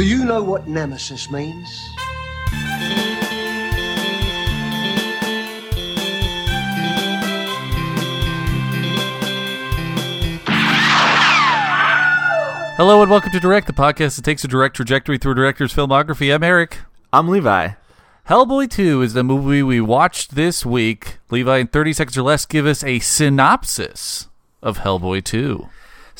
Do you know what nemesis means? Hello and welcome to Direct, the podcast that takes a direct trajectory through a director's filmography. I'm Eric. I'm Levi. Hellboy 2 is the movie we watched this week. Levi, in 30 seconds or less, give us a synopsis of Hellboy 2.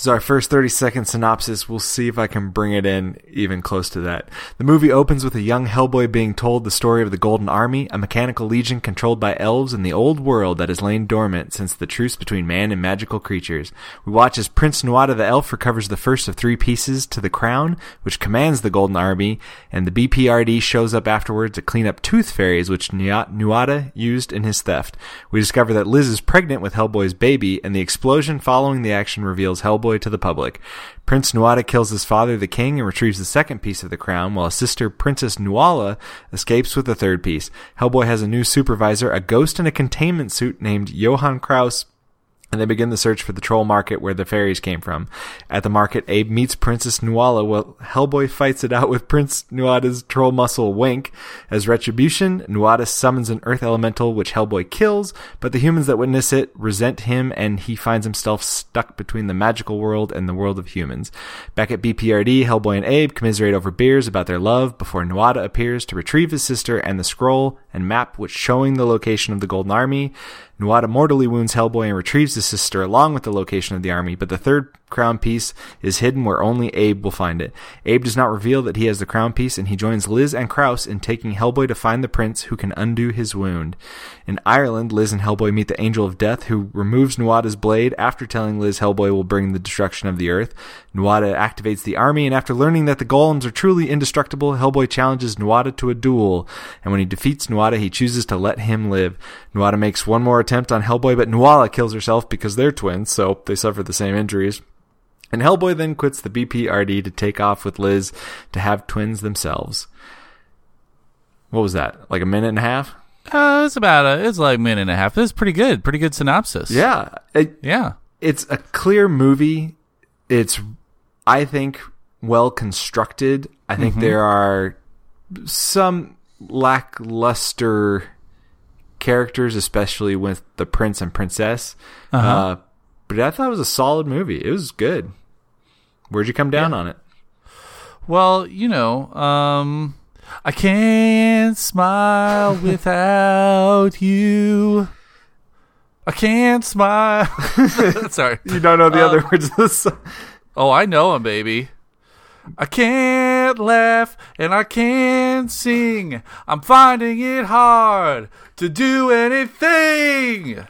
This is our first 30 second synopsis. We'll see if I can bring it in even close to that. The movie opens with a young Hellboy being told the story of the Golden Army, a mechanical legion controlled by elves in the old world that has lain dormant since the truce between man and magical creatures. We watch as Prince Nuada the elf recovers the first of three pieces to the crown, which commands the Golden Army, and the BPRD shows up afterwards to clean up tooth fairies, which Nuada used in his theft. We discover that Liz is pregnant with Hellboy's baby, and the explosion following the action reveals Hellboy to the public. Prince Nuada kills his father, the king, and retrieves the second piece of the crown, while his sister, Princess Nuala, escapes with the third piece. Hellboy has a new supervisor, a ghost in a containment suit named Johann Kraus, and they begin the search for the troll market where the fairies came from. At the market, Abe meets Princess Nuala while Hellboy fights it out with Prince Nuada's troll muscle Wink. As retribution, Nuada summons an earth elemental which Hellboy kills, but the humans that witness it resent him and he finds himself stuck between the magical world and the world of humans. Back at BPRD, Hellboy and Abe commiserate over beers about their love before Nuada appears to retrieve his sister and the scroll and map which showing the location of the Golden Army. Nuada mortally wounds Hellboy and retrieves his sister along with the location of the army, but the third crown piece is hidden where only Abe will find it. Abe does not reveal that he has the crown piece, and he joins Liz and Kraus in taking Hellboy to find the prince who can undo his wound. In Ireland, Liz and Hellboy meet the Angel of Death, who removes Nuada's blade after telling Liz Hellboy will bring the destruction of the earth. Nuada activates the army, and after learning that the golems are truly indestructible, Hellboy challenges Nuada to a duel. And when he defeats Nuada, he chooses to let him live. Nuada makes one more attempt on Hellboy, but Nuala kills herself because they're twins, so they suffer the same injuries. And Hellboy then quits the BPRD to take off with Liz to have twins themselves. What was that? Like a minute and a half? Uh, it's about a, it's like a minute and a half. It's pretty good. Pretty good synopsis. Yeah. It, Yeah. it's a clear movie. It's, I think, well constructed. I think there are some lackluster characters, especially with the prince and princess. uh but I thought it was a solid movie. It was good. Where'd you come down on it? Well, you know, um, I can't smile without you. I can't smile. Sorry. You don't know the other words of the song. Oh, I know him, baby. I can't laugh and I can't sing. I'm finding it hard to do anything.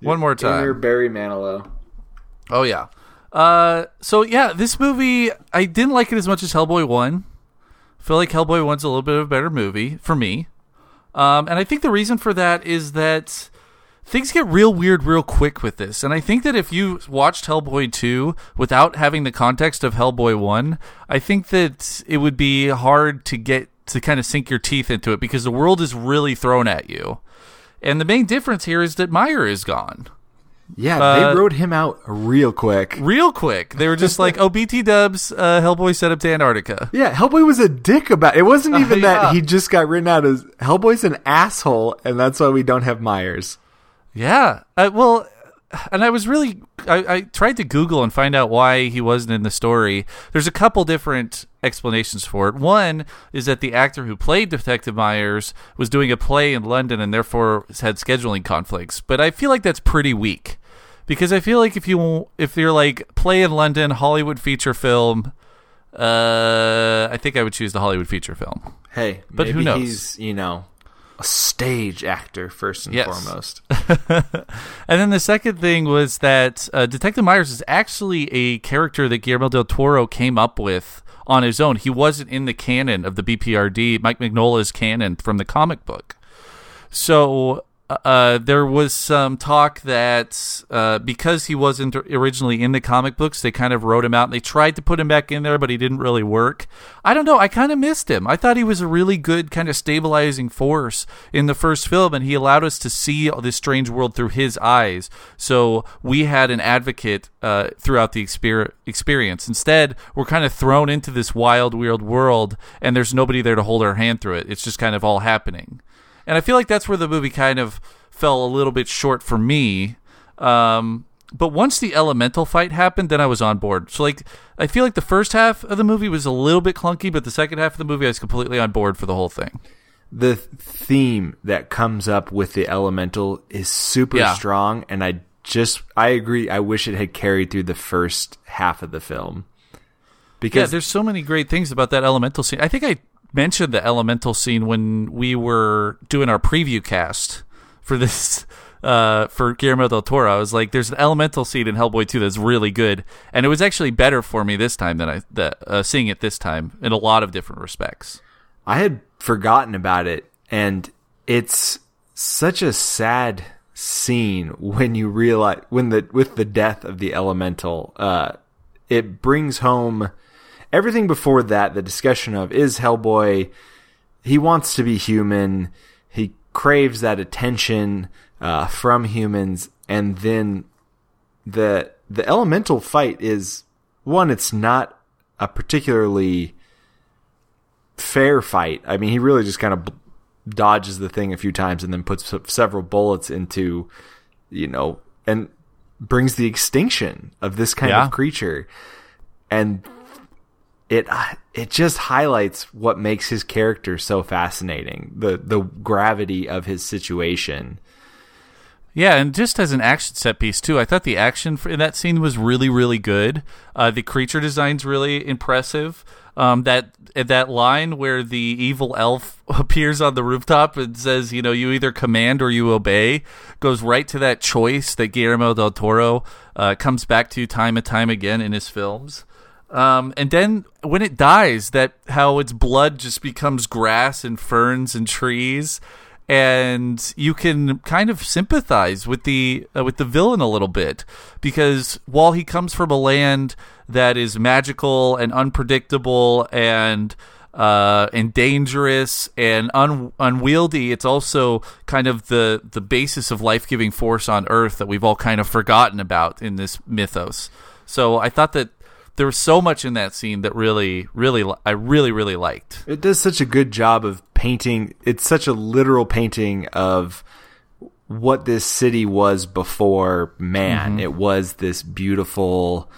One more time. Inner Barry Manilow. Oh yeah. Uh, so yeah, this movie I didn't like it as much as Hellboy One. I feel like Hellboy One's a little bit of a better movie for me. Um, and I think the reason for that is that things get real weird real quick with this. And I think that if you watched Hellboy 2 without having the context of Hellboy 1, I think that it would be hard to get to kind of sink your teeth into it because the world is really thrown at you. And the main difference here is that Meyer is gone. Yeah, Uh, they wrote him out real quick. Real quick. They were just like, oh, BT dubs, uh, Hellboy set up to Antarctica. Yeah, Hellboy was a dick about it. wasn't even yeah. that he just got written out as Hellboy's an asshole, and that's why we don't have Myers. Yeah. Uh, well, and I was really, I, I tried to Google and find out why he wasn't in the story. There's a couple different explanations for it. One is that the actor who played Detective Myers was doing a play in London and therefore had scheduling conflicts. But I feel like that's pretty weak because I feel like if you if you're like play in London Hollywood feature film, uh, I think I would choose the Hollywood feature film. Hey, But who knows? he's you know a stage actor first and Yes. foremost. And then the second thing was that uh, Detective Myers is actually a character that Guillermo del Toro came up with on his own. He wasn't in the canon of the BPRD, Mike Mignola's canon from the comic book. So uh, there was some talk that uh, because he wasn't originally in the comic books, they kind of wrote him out and they tried to put him back in there, but he didn't really work. I don't know. I kind of missed him. I thought he was a really good kind of stabilizing force in the first film, and he allowed us to see this strange world through his eyes. So we had an advocate uh, throughout the exper- experience. Instead, we're kind of thrown into this wild, weird world, and there's nobody there to hold our hand through it. It's just kind of all happening and I feel like that's where the movie kind of fell a little bit short for me. Um, but once the elemental fight happened, then I was on board. So like, I feel like the first half of the movie was a little bit clunky, but the second half of the movie, I was completely on board for the whole thing. The theme that comes up with the elemental is super Yeah. strong, and I just I agree. I wish it had carried through the first half of the film Yeah, because there's so many great things about that elemental scene. I think I mentioned the elemental scene when we were doing our preview cast for this uh, for Guillermo del Toro. I was like, "There's an elemental scene in Hellboy 2 that's really good," and it was actually better for me this time than I that uh, seeing it this time in a lot of different respects. I had forgotten about it, and it's such a sad scene when you realize when the with the death of the elemental. Uh, it brings home everything before that. The discussion of is Hellboy. He wants to be human. He craves that attention uh, from humans, and then the the elemental fight is one. It's not a particularly fair fight. I mean, he really just kind of dodges the thing a few times and then puts several bullets into, you know, and brings the extinction of this kind Yeah. of creature. And it it just highlights what makes his character so fascinating. The the gravity of his situation. Yeah, and just as an action set piece too, I thought the action in that scene was really, really good. Uh, the creature design's really impressive. Um, that that line where the evil elf appears on the rooftop and says, "You know, you either command or you obey," goes right to that choice that Guillermo del Toro uh, comes back to time and time again in his films. Um, and then when it dies, that how its blood just becomes grass and ferns and trees, and you can kind of sympathize with the uh, with the villain a little bit because while he comes from a land that is magical and unpredictable and uh, and dangerous and un- unwieldy. It's also kind of the the basis of life giving force on Earth that we've all kind of forgotten about in this mythos. So I thought that there was so much in that scene that really, really, I really, really liked. It does such a good job of painting. It's such a literal painting of what this city was before man. Mm-hmm. It was this beautiful,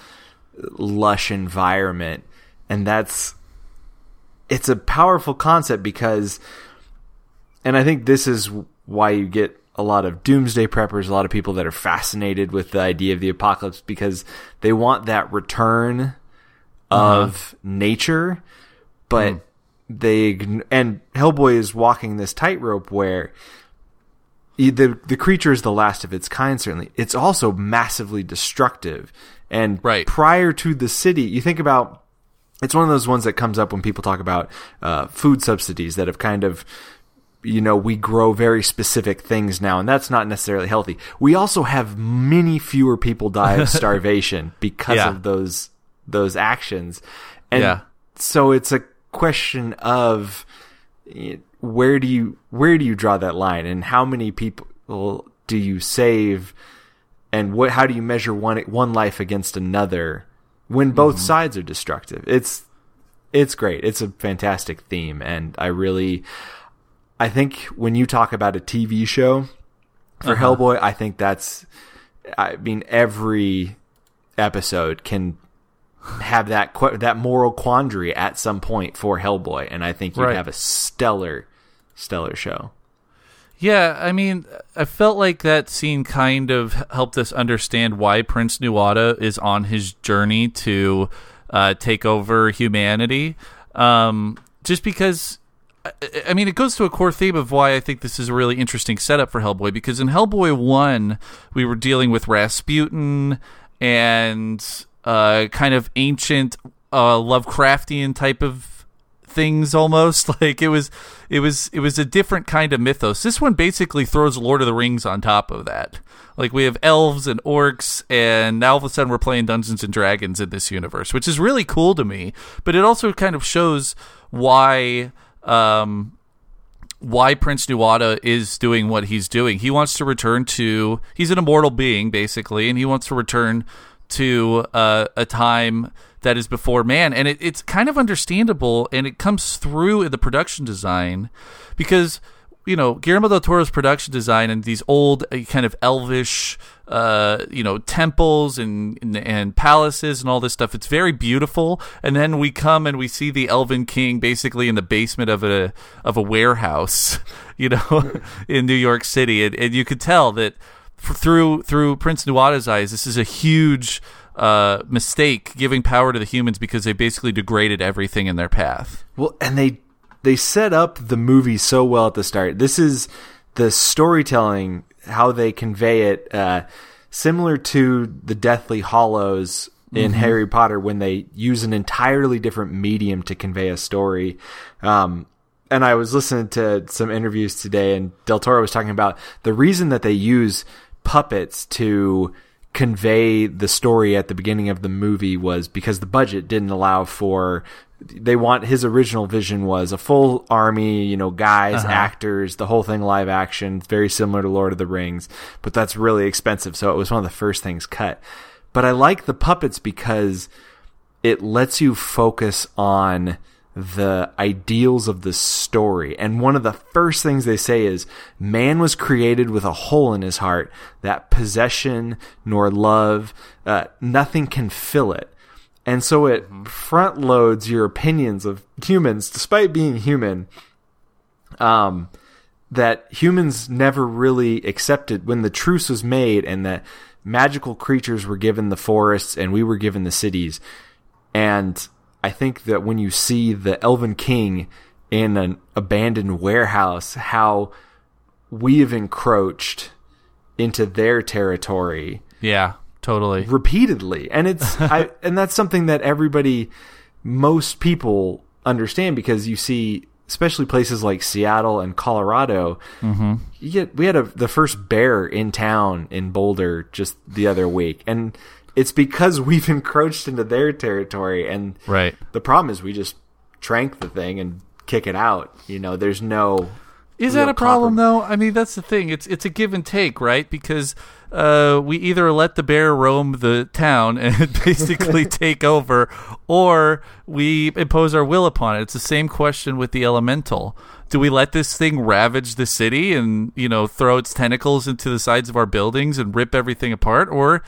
lush environment. And that's, it's a powerful concept because, and I think this is why you get a lot of doomsday preppers, a lot of people that are fascinated with the idea of the apocalypse because they want that return of nature, but they and Hellboy is walking this tightrope where the the creature is the last of its kind. Certainly, it's also massively destructive. And Right. prior to the city, you think about it's one of those ones that comes up when people talk about uh, food subsidies that have kind of you know we grow very specific things now and that's not necessarily healthy. We also have many fewer people die of starvation because Yeah. of those those actions. And Yeah. so it's a question of eh, where do you where do you draw that line? And how many people do you save? And what how do you measure one one life against another when both sides are destructive? It's it's great. It's a fantastic theme and i really i think when you talk about a tv show for hellboy i think that's i mean every episode can have that qu- that moral quandary at some point for hellboy and i think you'd Right. have a stellar stellar show Yeah, I mean, I felt like that scene kind of helped us understand why Prince Nuada is on his journey to uh, take over humanity. Um, just because, I, mean, it goes to a core theme of why I think this is a really interesting setup for Hellboy. Because in Hellboy 1, we were dealing with Rasputin and uh, kind of ancient uh, Lovecraftian type of things almost like it was it was it was a different kind of mythos this one basically throws lord of the rings on top of that like we have elves and orcs and now all of a sudden we're playing dungeons and dragons in this universe which is really cool to me but it also kind of shows why um why Prince Nuada is doing what he's doing. He wants to return to he's an immortal being basically and he wants to return to uh, a time that is before man and it, it's kind of understandable and it comes through in the production design because you know Guillermo del Toro's production design and these old uh, kind of elvish uh, you know temples and, and, and palaces and all this stuff it's very beautiful and then we come and we see the elven king basically in the basement of a of a warehouse you know in New York City and, and you could tell that through through Prince Nuada's eyes this is a huge uh, mistake giving power to the humans because they basically degraded everything in their path. Well, and they they set up the movie so well at the start. This is the storytelling, how they convey it, uh, similar to the Deathly Hallows in mm-hmm. Harry Potter when they use an entirely different medium to convey a story. Um, and I was listening to some interviews today, and Del Toro was talking about the reason that they use puppets to convey the story at the beginning of the movie was because the budget didn't allow for they want his original vision was a full army, you know, guys, uh-huh. actors, the whole thing live action, very similar to Lord of the Rings, but that's really expensive, so it was one of the first things cut. But I like the puppets because it lets you focus on the ideals of the story. And one of the first things they say is man was created with a hole in his heart that possession nor love, uh, nothing can fill it. And so it mm-hmm. front loads your opinions of humans, despite being human. Um, that humans never really accepted when the truce was made and that magical creatures were given the forests and we were given the cities. And I think that when you see the Elven King in an abandoned warehouse, how we have encroached into their territory. Yeah, totally. Repeatedly. And it's I and that's something that everybody most people understand because you see especially places like Seattle and Colorado. Mm-hmm. You get we had a the first bear in town in Boulder just the other week, and it's because we've encroached into their territory, and right. The problem is we just trank the thing and kick it out. You know, there's no. Is that a problem though? I mean, that's the thing. It's it's a give and take, right? Because uh, we either let the bear roam the town and basically take over, or we impose our will upon it. It's the same question with the elemental. Do we let this thing ravage the city and you know throw its tentacles into the sides of our buildings and rip everything apart, or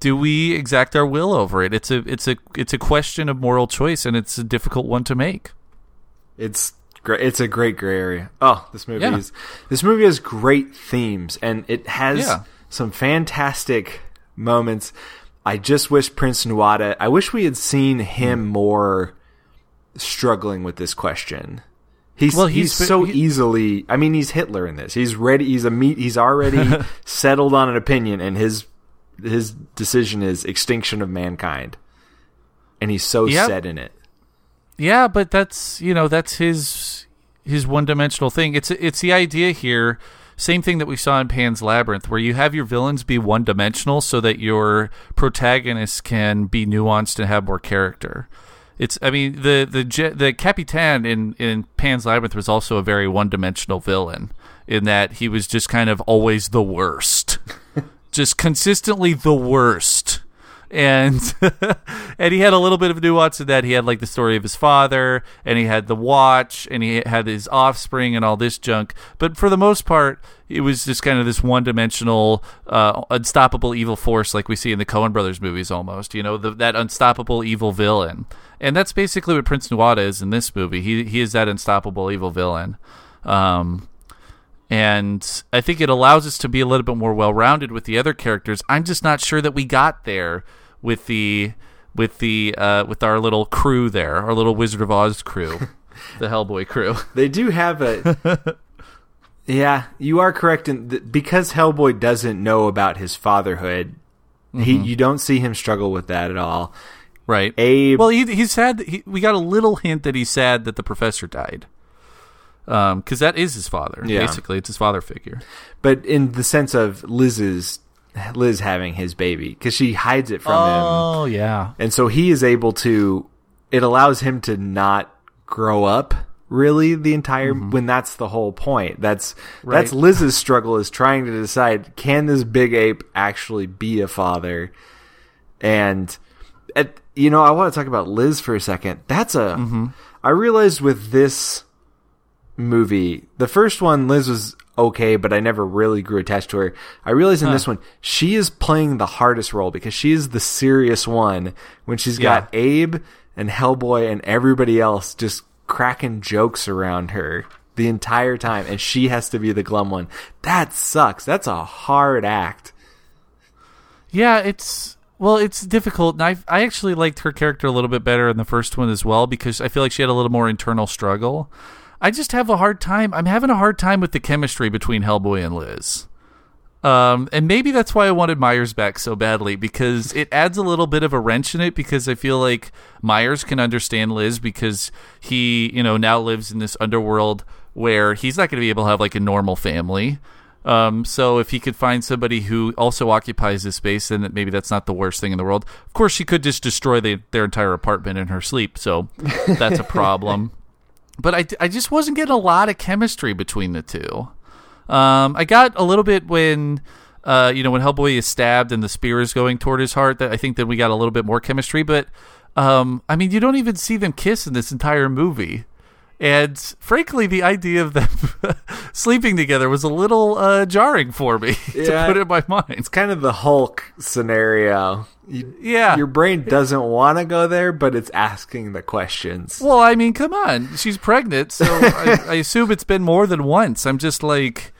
do we exact our will over it? It's a it's a it's a question of moral choice, and it's a difficult one to make. It's. It's a great gray area. Oh, this movie yeah. is this movie has great themes, and it has yeah. Some fantastic moments. I just wish Prince Nuada. I wish we had seen him mm. more struggling with this question. He's well, he's, he's so he, easily. I mean, he's Hitler in this. He's ready. He's a meat. He's already settled on an opinion, and his his decision is extinction of mankind, and he's so yep. set in it. Yeah, but that's you know that's his his one dimensional thing. It's it's the idea here. Same thing that we saw in Pan's Labyrinth, where you have your villains be one dimensional so that your protagonists can be nuanced and have more character. It's, I mean, the the the Capitan in in Pan's Labyrinth was also a very one dimensional villain in that he was just kind of always the worst. just consistently the worst. And and he had a little bit of nuance in that he had like the story of his father, and he had the watch, and he had his offspring, and all this junk. But for the most part, it was just kind of this one-dimensional, uh, unstoppable evil force, like we see in the Coen Brothers movies, almost. You know, the, that unstoppable evil villain, and that's basically what Prince Nuada is in this movie. He he is that unstoppable evil villain. Um, and I think it allows us to be a little bit more well-rounded with the other characters. I'm just not sure that we got there with the with the uh, with our little crew there, our little Wizard of Oz crew, the Hellboy crew. They do have a. yeah, you are correct in th- because Hellboy doesn't know about his fatherhood. Mm-hmm. He you don't see him struggle with that at all. Right. Abe. Well, he, he's sad. That he, we got a little hint that he's sad that the professor died. Um, because that is his father. Yeah. Basically, it's his father figure. but in the sense of Liz's Liz having his baby because she hides it from him, Oh yeah. and so he is able to. It allows him to not grow up really the entire when that's the whole point. That's that's Mm-hmm. Liz's struggle is trying to decide can this big ape actually be a father, and at, you know I want to talk about Liz for a second. That's a. I Mm-hmm. realized with this movie. The first one, Liz was okay, but I never really grew attached to her. I realize in this one, she is playing the hardest role because she is the serious one when she's got Abe and Hellboy and everybody else just cracking jokes around her the entire time, and she has to be the glum one. That sucks. That's a hard act. Yeah, it's well, it's difficult, and I I actually liked her character a little bit better in the first one as well because I feel like she had a little more internal struggle. I just have a hard time. I'm having a hard time with the chemistry between Hellboy and Liz. Um, and maybe that's why I wanted Myers back so badly because it adds a little bit of a wrench in it because I feel like Myers can understand Liz because he, you know, now lives in this underworld where he's not going to be able to have like a normal family. Um, so if he could find somebody who also occupies this space, then maybe that's not the worst thing in the world. Of course, she could just destroy the, their entire apartment in her sleep, so that's a problem. But I, I just wasn't getting a lot of chemistry between the two. Um, I got a little bit when, uh, you know, when Hellboy is stabbed and the spear is going toward his heart. That I think that we got a little bit more chemistry. But, um, I mean, you don't even see them kiss in this entire movie. And frankly, the idea of them sleeping together was a little uh, jarring for me to Yeah. put it in my mind. It's kind of the Hulk scenario. You, Yeah. Your brain doesn't want to go there, but it's asking the questions. Well, I mean, come on. She's pregnant, so I, I assume it's been more than once. I'm just like,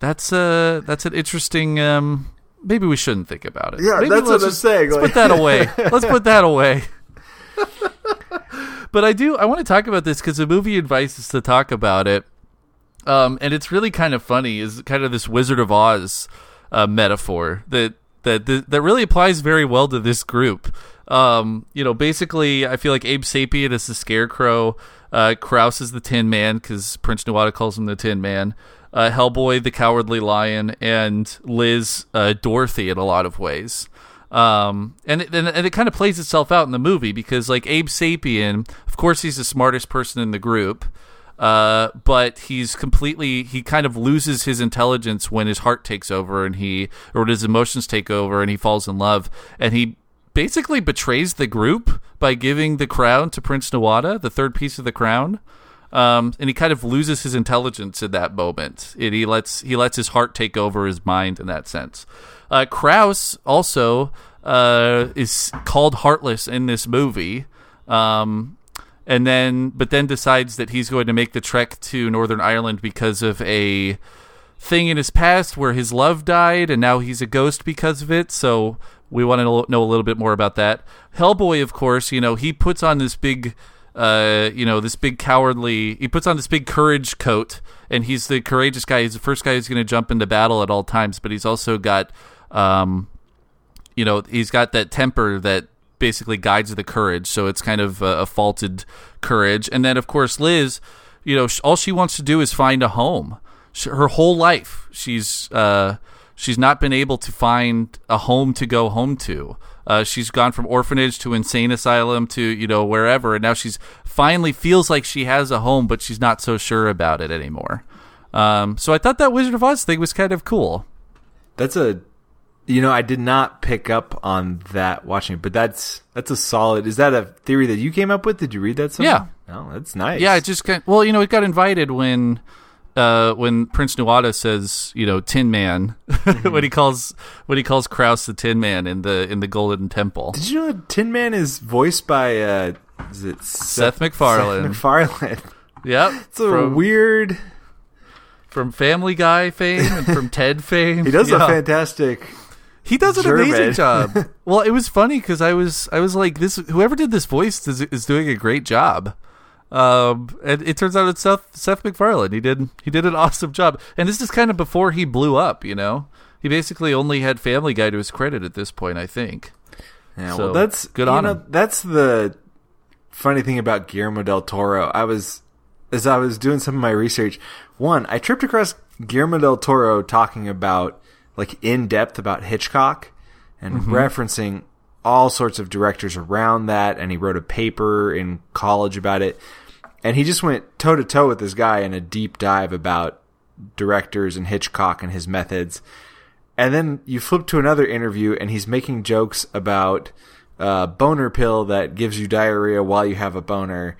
that's uh that's an interesting. Um, maybe we shouldn't think about it. Yeah, Maybe that's let's what I'm saying, Let's like- put that away. Let's put that away. But I do. I want to talk about this because the movie us to talk about it. Um, and it's really kind of funny. Is kind of this Wizard of Oz uh, metaphor that that that really applies very well to this group. Um, you know, basically, I feel like Abe Sapien is the Scarecrow. Uh, Kraus is the Tin Man because Prince Nuada calls him the Tin Man. Uh, Hellboy, the Cowardly Lion, and Liz, uh, Dorothy, in a lot of ways. Um, and it, and, it kind of plays itself out in the movie because, like Abe Sapien, of course, he's the smartest person in the group. Uh, but he's completely he kind of loses his intelligence when his heart takes over and he or his emotions take over and he falls in love and he basically betrays the group by giving the crown to Prince Nuada, the third piece of the crown. Um, and he kind of loses his intelligence in that moment. And he lets he lets his heart take over his mind in that sense. Uh, Kraus also uh, is called heartless in this movie. Um, and then but then decides that he's going to make the trek to Northern Ireland because of a thing in his past where his love died and now he's a ghost because of it. So we want to know a little bit more about that. Hellboy, of course, you know, he puts on this big uh, you know, this big cowardly he puts on this big courage coat and he's the courageous guy. He's the first guy who's going to jump into battle at all times, but he's also got um you know, he's got that temper that basically guides the courage. So it's kind of a, a faulted courage. And then, of course, Liz, you know, all she wants to do is find a home. Sh her whole life, she's uh, she's not been able to find a home to go home to. Uh, she's gone from orphanage to insane asylum to you know wherever, and now she's finally feels like she has a home, but she's not so sure about it anymore. Um, so I thought that Wizard of Oz thing was kind of cool. That's a you know, I did not pick up on that watching it, but that's that's a solid. Is that a theory that you came up with? Did you read that somewhere? Yeah. Oh, that's nice. Yeah, it just got well, you know, it got invited when uh when Prince Nuada says, you know, Tin Man when he calls when he calls Kraus the Tin Man in the in the Golden Temple. Did you know that Tin Man is voiced by uh is it Seth MacFarlane. Seth MacFarlane. Yep. It's a from, weird. from Family Guy fame and from Ted fame. He does a fantastic. He does an German. amazing job. well, it was funny because I was I was like this whoever did this voice is, is doing a great job. Um, and it turns out it's Seth Seth MacFarlane. He did he did an awesome job. And this is kind of before he blew up. You know, he basically only had Family Guy to his credit at this point. I think. Yeah, So, well, that's good on know, him. That's the funny thing about Guillermo del Toro. I was as I was doing some of my research. One, I tripped across Guillermo del Toro talking about like in depth about Hitchcock and Mm-hmm. referencing all sorts of directors around that. And he wrote a paper in college about it. And he just went toe to toe with this guy in a deep dive about directors and Hitchcock and his methods. And then you flip to another interview, and he's making jokes about a boner pill that gives you diarrhea while you have a boner.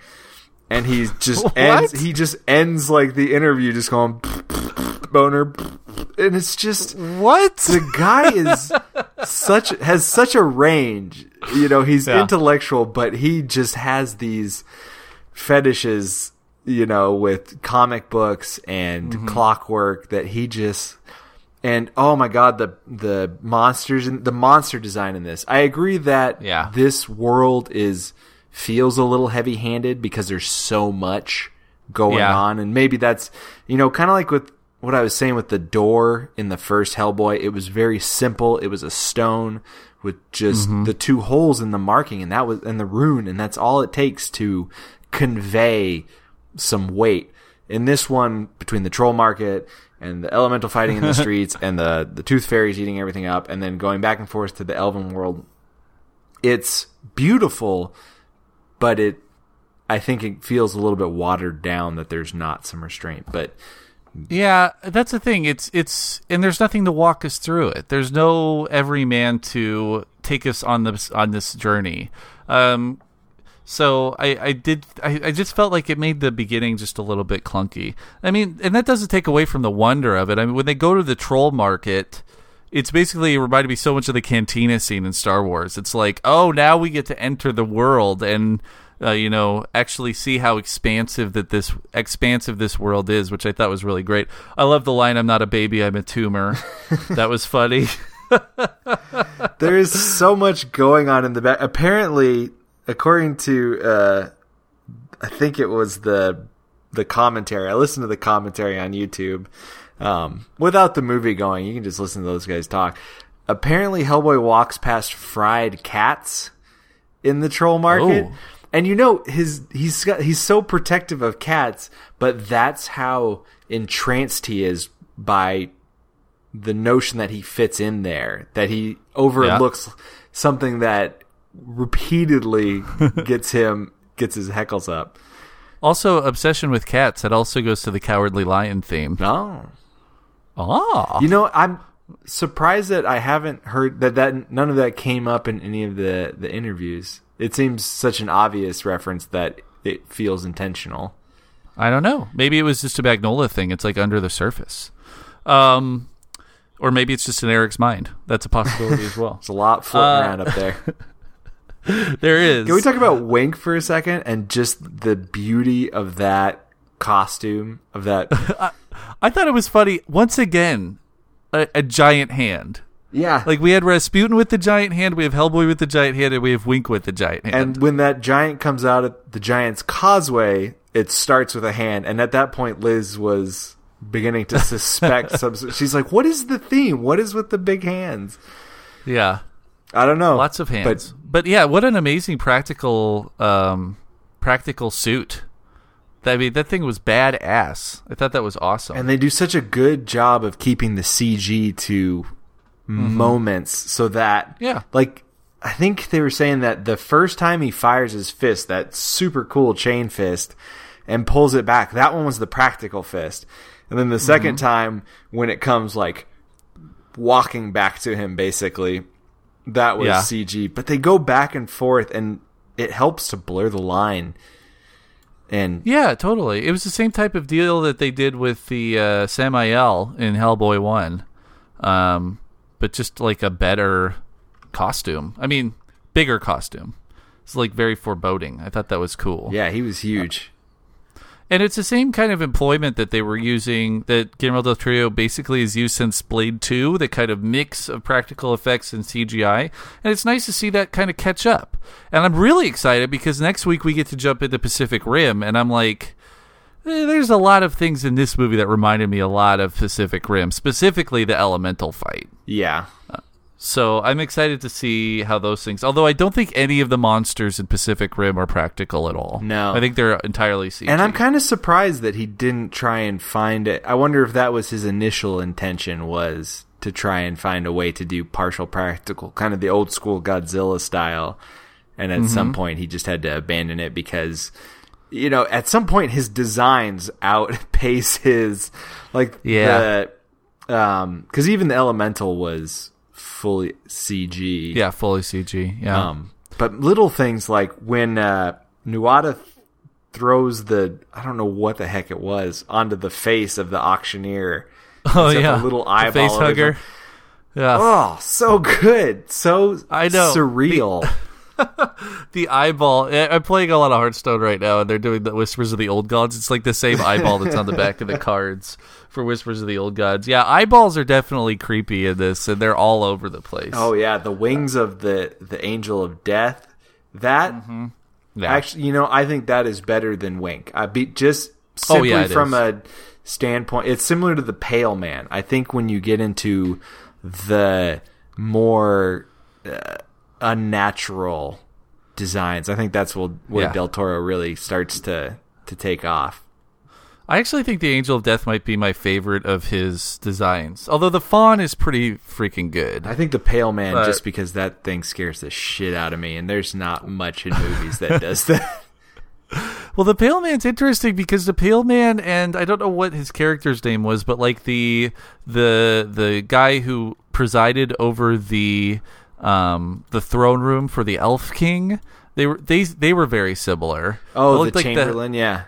And he just ends. He just ends like the interview, just going boner, and it's just What? the guy is such has such a range. You know, he's Yeah. intellectual, but he just has these fetishes. You know, with comic books and Mm-hmm. clockwork that he just and oh my god, the the monsters and the monster design in this. I agree that Yeah. this world is feels a little heavy handed because there's so much going Yeah. on, and maybe that's you know kind of like with what I was saying with the door in the first Hellboy. It was very simple. It was a stone with just Mm-hmm. the two holes in the marking, and that was and the rune, and that's all it takes to convey some weight. In this one, between the troll market and the elemental fighting in the streets and the the tooth fairies eating everything up, and then going back and forth to the elven world, it's beautiful, but it I think it feels a little bit watered down that there's not some restraint. But Yeah, that's the thing. It's it's and there's nothing to walk us through it. There's no every man to take us on this on this journey. Um, so I I did I, I just felt like it made the beginning just a little bit clunky. I mean, and that doesn't take away from the wonder of it. I mean, when they go to the troll market. It's basically it reminded me so much of the cantina scene in Star Wars. It's like, oh, now we get to enter the world and uh, you know, actually see how expansive that this expansive this world is, which I thought was really great. I love the line, "I'm not a baby, I'm a tumor." that was funny. there is so much going on in the back. Apparently, according to uh, I think it was the the commentary. I listened to the commentary on YouTube um, without the movie going. You can just listen to those guys talk. Apparently, Hellboy walks past fried cats in the troll market. Oh. And you know his he's got he's so protective of cats, but that's how entranced he is by the notion that he fits in there, that he overlooks something that repeatedly gets him gets his heckles up. Also, obsession with cats. It also goes to the Cowardly Lion theme. No, Ah, you know I'm surprised that I haven't heard that that none of that came up in any of the the interviews. It seems such an obvious reference that it feels intentional. I don't know. Maybe it was just a Mignola thing. It's like under the surface. Um, or maybe it's just in Eric's mind. That's a possibility as well. There's a lot floating Uh, around up there. There is. Can we talk about Wink for a second and just the beauty of that costume of that? I thought it was funny. Once again, a, a giant hand. yeah, Like we had Rasputin with the giant hand, we have Hellboy with the giant hand, and we have Wink with the giant hand. and when that giant comes out at the giant's causeway, it starts with a hand, and at that point, Liz was beginning to suspect some. She's like, "What is the theme? What is with the big hands?" yeah, I don't know. lots of hands. But, yeah, what an amazing practical, um, practical suit. I mean, that thing was badass. I thought that was awesome. and they do such a good job of keeping the CG to mm-hmm. moments so that Yeah. like I think they were saying that the first time he fires his fist, that super cool chain fist, and pulls it back, that one was the practical fist. And then the 2nd mm-hmm. time when it comes like walking back to him basically, that was Yeah. CG. But they go back and forth and it helps to blur the line. And Yeah, totally. It was the same type of deal that they did with the uh, Samael in Hellboy One, um, but just like a better costume. I mean, bigger costume. It's like very foreboding. I thought that was cool. yeah, he was huge. And it's the same kind of employment that they were using that Guillermo del Toro basically has used since Blade 2, the kind of mix of practical effects and CGI. And it's nice to see that kind of catch up. And I'm really excited because next week we get to jump into Pacific Rim, and I'm like, eh, there's a lot of things in this movie that reminded me a lot of Pacific Rim, specifically the elemental fight. Yeah. So I'm excited to see how those things. Although I don't think any of the monsters in Pacific Rim are practical at all. No. I think they're entirely CG. And I'm kind of surprised that he didn't try and find it. I wonder if that was his initial intention was to try and find a way to do partial practical, kind of the old school Godzilla style. And at Mm-hmm. some point he just had to abandon it because you know, at some point his designs outpace his like Yeah. the um cuz even the elemental was fully CG. yeah, fully CG. Yeah. Um, but little things like when uh, Nuada th- throws the I don't know what the heck it was onto the face of the auctioneer. oh yeah, a little The eyeball. face of his- hugger. Yeah. Oh, so good, so I know. surreal. the eyeball. I- I'm playing a lot of Hearthstone right now, and they're doing the Whispers of the Old Gods. It's like the same eyeball that's on the back of the cards for Whispers of the Old Gods. Yeah, eyeballs are definitely creepy in this, and they're all over the place. oh yeah, the wings of the the angel of death. That yeah. actually, you know, I think that is better than Wink. I be just Oh, simply yeah, from is. a standpoint. It's similar to the Pale Man. I think when you get into the more uh, unnatural designs, I think that's what where Yeah. Del Toro really starts to to take off. I actually think the Angel of Death might be my favorite of his designs. Although the fawn is pretty freaking good. I think the Pale Man, But- just because that thing scares the shit out of me, and there's not much in movies that does that. Well, the Pale Man's interesting because the Pale Man and I don't know what his character's name was, but like the the the guy who presided over the um the throne room for the Elf King, they were they they were very similar. Oh, the like Chamberlain, yeah.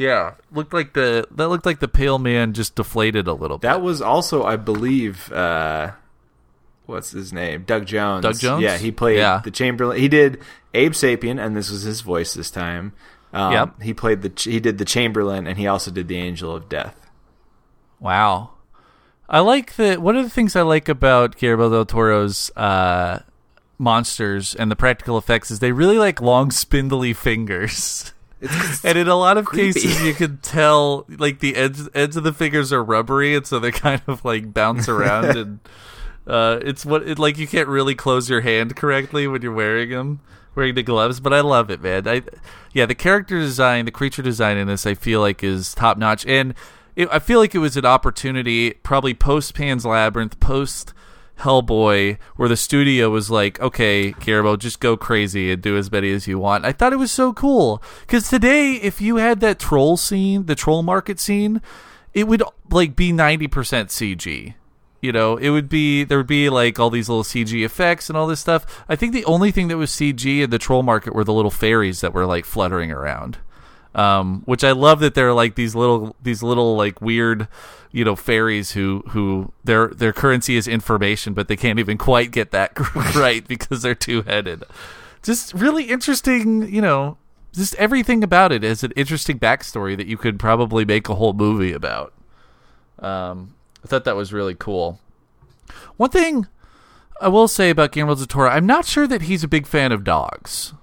Yeah, looked like the that looked like the Pale Man just deflated a little bit. That was also, I believe, uh, what's his name? Doug Jones. Doug Jones? Yeah, he played Yeah. the Chamberlain. He did Abe Sapien, and this was his voice this time. Um, Yep. He played the he did the Chamberlain, and he also did the Angel of Death. Wow. I like the one of the things I like about Guillermo del Toro's uh, monsters and the practical effects is they really like long spindly fingers. and in a lot of creepy. cases you can tell like the ends ends of the fingers are rubbery and so they kind of like bounce around and uh, it's what it like you can't really close your hand correctly when you're wearing them wearing the gloves but I love it man I yeah the character design the creature design in this I feel like is top notch and it, I feel like it was an opportunity probably post Pan's Labyrinth post Hellboy, where the studio was like, okay, Guillermo, just go crazy and do as many as you want. I thought it was so cool. Because today, if you had that troll scene, the troll market scene, it would like be 90% CG. You know, it would be, there would be like all these little CG effects and all this stuff. I think the only thing that was CG in the troll market were the little fairies that were like fluttering around um, which I love that they're like these little these little like weird you know fairies who who their their currency is information, but they can't even quite get that right because they're two headed. Just really interesting, you know. Just everything about it is an interesting backstory that you could probably make a whole movie about. Um, I thought that was really cool. One thing I will say about Guillermo del Toro, I'm not sure that he's a big fan of dogs.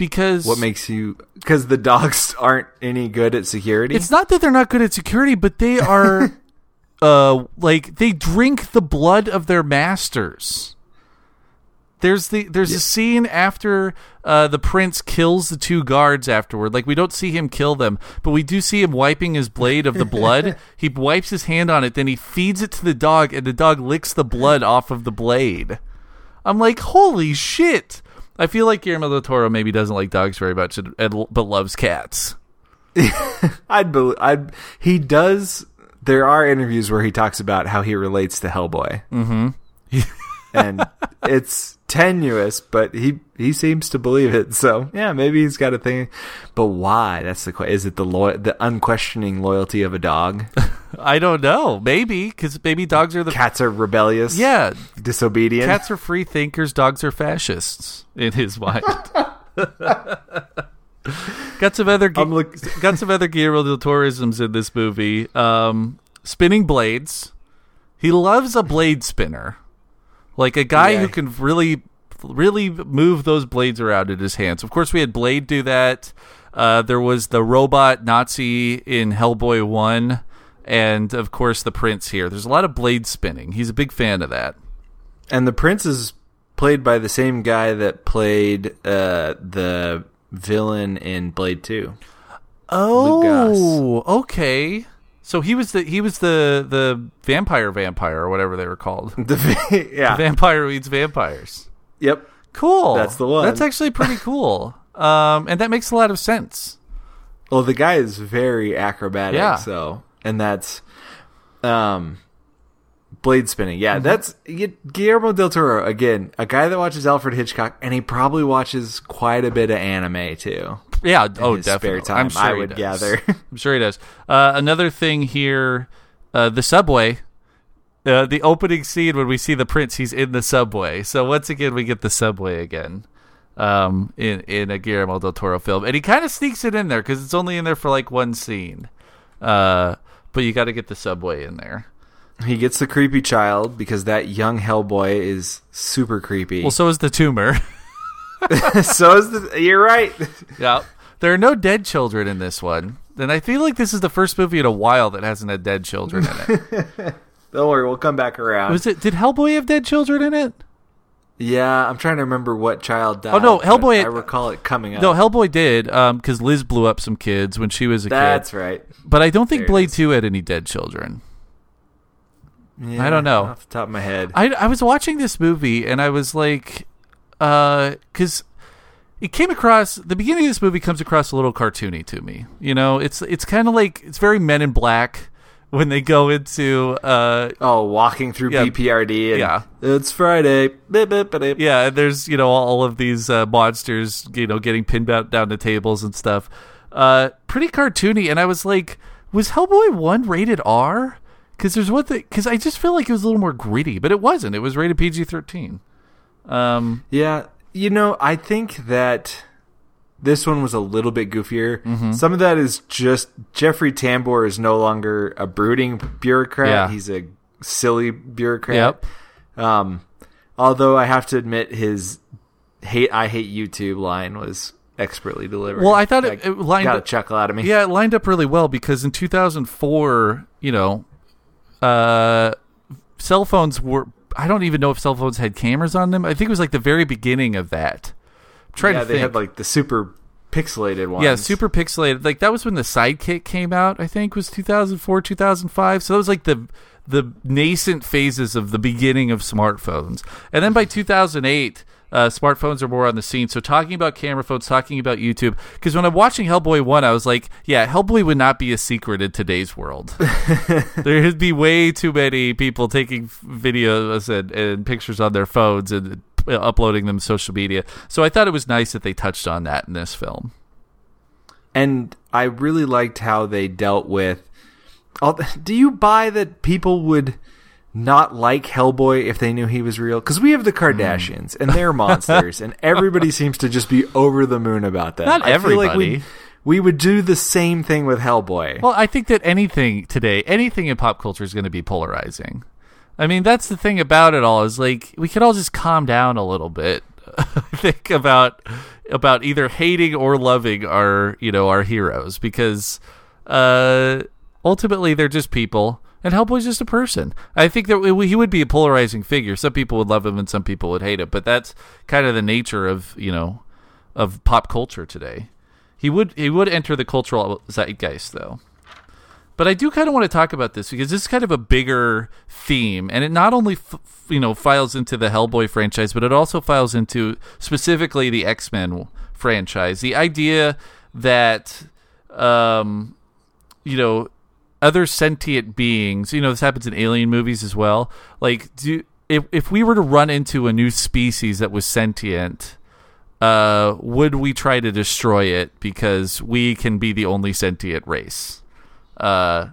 Because What makes you? Because the dogs aren't any good at security. It's not that they're not good at security, but they are uh like they drink the blood of their masters. There's the there's a scene after uh, the prince kills the two guards afterward. Like we don't see him kill them, but we do see him wiping his blade of the blood. he wipes his hand on it, then he feeds it to the dog, and the dog licks the blood off of the blade. I'm like, holy shit! I feel like Guillermo del Toro maybe doesn't like dogs very much, but loves cats. I'd believe. I'd. He does. There are interviews where he talks about how he relates to Hellboy. Mm-hmm. and it's tenuous, but he he seems to believe it. So yeah, maybe he's got a thing. But why? That's the question. Is it the lo- the unquestioning loyalty of a dog? I don't know. Maybe because maybe dogs are the Cats are rebellious. yeah. disobedient. Cats are free thinkers. Dogs are fascists in his mind. got some other I'm look- got some other Guillermo del Toroisms in this movie. Um, spinning blades. He loves a blade spinner, like a guy Yeah. who can really, really move those blades around in his hands. Of course, we had Blade do that. Uh, there was the robot Nazi in Hellboy One, and of course the Prince here. There's a lot of blade spinning. He's a big fan of that. And the prince is played by the same guy that played uh, the villain in Blade Two. Oh, okay. So he was the he was the the vampire vampire or whatever they were called. The va- yeah. Vampire eats vampires. yep. Cool. That's the one. That's actually pretty cool. Um, and that makes a lot of sense. Well, the guy is very acrobatic. Yeah. So, and that's um, blade spinning. Yeah, Mm-hmm. that's Guillermo del Toro again, a guy that watches Alfred Hitchcock, and he probably watches quite a bit of anime too. Yeah. oh, his spare definitely. time, I'm sure I would gather. I'm sure he does. Uh, another thing here, uh, the subway. Uh, the opening scene when we see the prince, he's in the subway. So once again, we get the subway again um, in in a Guillermo del Toro film, and he kind of sneaks it in there because it's only in there for like one scene. Uh, but you got to get the subway in there. He gets the creepy child because that young Hellboy is super creepy. Well, so is the tumor. so is the. You're right. yeah, there are no dead children in this one, and I feel like this is the first movie in a while that hasn't had dead children in it. Don't worry, we'll come back around. Was it? Did Hellboy have dead children in it? yeah, I'm trying to remember what child died. Oh, no, Hellboy- I recall it coming up. No, Hellboy did, um, because Liz blew up some kids when she was a that's kid. That's right. But I don't think There Blade. Two had any dead children. Yeah, I don't know. Off the top of my head. I I was watching this movie and I was like, because it came across the beginning of this movie comes across a little cartoony to me. You know, it's it's kind of like it's very Men in Black when they go into uh Oh, walking through Yeah. BPRD. And Yeah. It's Friday. Yeah, and there's you know all of these uh, monsters, you know, getting pinned down, down to tables and stuff. Uh, pretty cartoony, and I was like, was Hellboy one rated R? Because there's one thing, because I just feel like it was a little more gritty, but it wasn't. It was rated PG thirteen. Um, Yeah. You know, I think that this one was a little bit goofier. Mm-hmm. Some of that is just Jeffrey Tambor is no longer a brooding bureaucrat. Yeah. He's a silly bureaucrat. Yep. Um, although I have to admit his hate I hate YouTube line was expertly delivered. Well, I thought it- it lined got up- a chuckle out of me. yeah, it lined up really well because in 2004, you know, uh, cell phones were. I don't even know if cell phones had cameras on them. I think it was like the very beginning of that. I'm trying yeah, to they think. had like the super pixelated ones. Yeah, super pixelated. Like that was when the Sidekick came out. I think was 2004, 2005. So that was like the the nascent phases of the beginning of smartphones. And then by 2008, uh, smartphones are more on the scene. So talking about camera phones, talking about YouTube. Because when I'm watching Hellboy one, I was like, yeah, Hellboy would not be a secret in today's world. there would be way too many people taking videos and, and pictures on their phones and uh, uploading them to social media. So I thought it was nice that they touched on that in this film. and I really liked how they dealt with. Do you buy that people would not like Hellboy if they knew he was real? Because we have the Kardashians and they're monsters, and everybody seems to just be over the moon about that. Not I feel like everybody. we we would do the same thing with Hellboy. Well, I think that anything today, anything in pop culture is going to be polarizing. I mean, that's the thing about it all is like we could all just calm down a little bit. think about about either hating or loving our, you know, our heroes because uh ultimately they're just people and Hellboy's just a person. I think that he would be a polarizing figure. Some people would love him and some people would hate him, but that's kind of the nature of, you know, of pop culture today. He would he would enter the cultural zeitgeist though. But I do kind of want to talk about this because this is kind of a bigger theme, and it not only f- you know files into the Hellboy franchise, but it also files into specifically the X Men franchise. The idea that um, you know other sentient beings, you know, this happens in alien movies as well. Like, do if if we were to run into a new species that was sentient, uh, would we try to destroy it because we can be the only sentient race? Uh,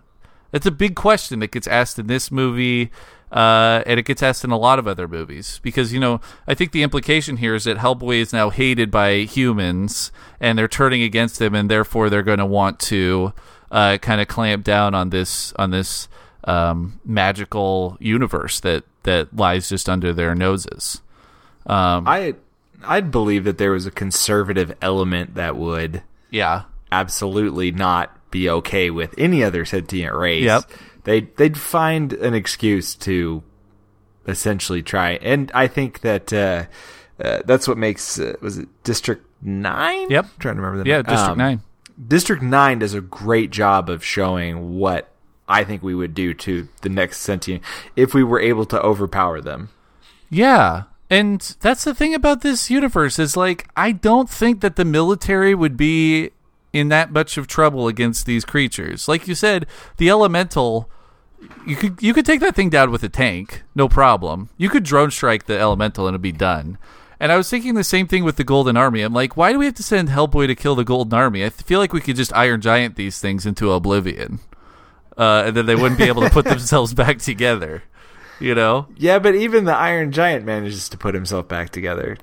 it's a big question that gets asked in this movie, uh, and it gets asked in a lot of other movies. Because you know, I think the implication here is that Hellboy is now hated by humans, and they're turning against him, and therefore they're going to want to uh, kind of clamp down on this on this um, magical universe that that lies just under their noses. Um, I I'd believe that there was a conservative element that would yeah, absolutely not be okay with any other sentient race. Yep. They they'd find an excuse to essentially try. And I think that uh, uh, that's what makes uh, was it District Nine? Yep. trying to remember the Yeah, name. District Um, Nine. District Nine does a great job of showing what I think we would do to the next sentient if we were able to overpower them. Yeah. And that's the thing about this universe is like I don't think that the military would be in that much of trouble against these creatures. Like you said, the elemental you could you could take that thing down with a tank, no problem. You could drone strike the elemental and it'd be done. And I was thinking the same thing with the Golden Army. I'm like, why do we have to send Hellboy to kill the Golden Army? I feel like we could just Iron Giant these things into oblivion, uh, and then they wouldn't be able to put themselves back together. You know, Yeah, but even the Iron Giant manages to put himself back together.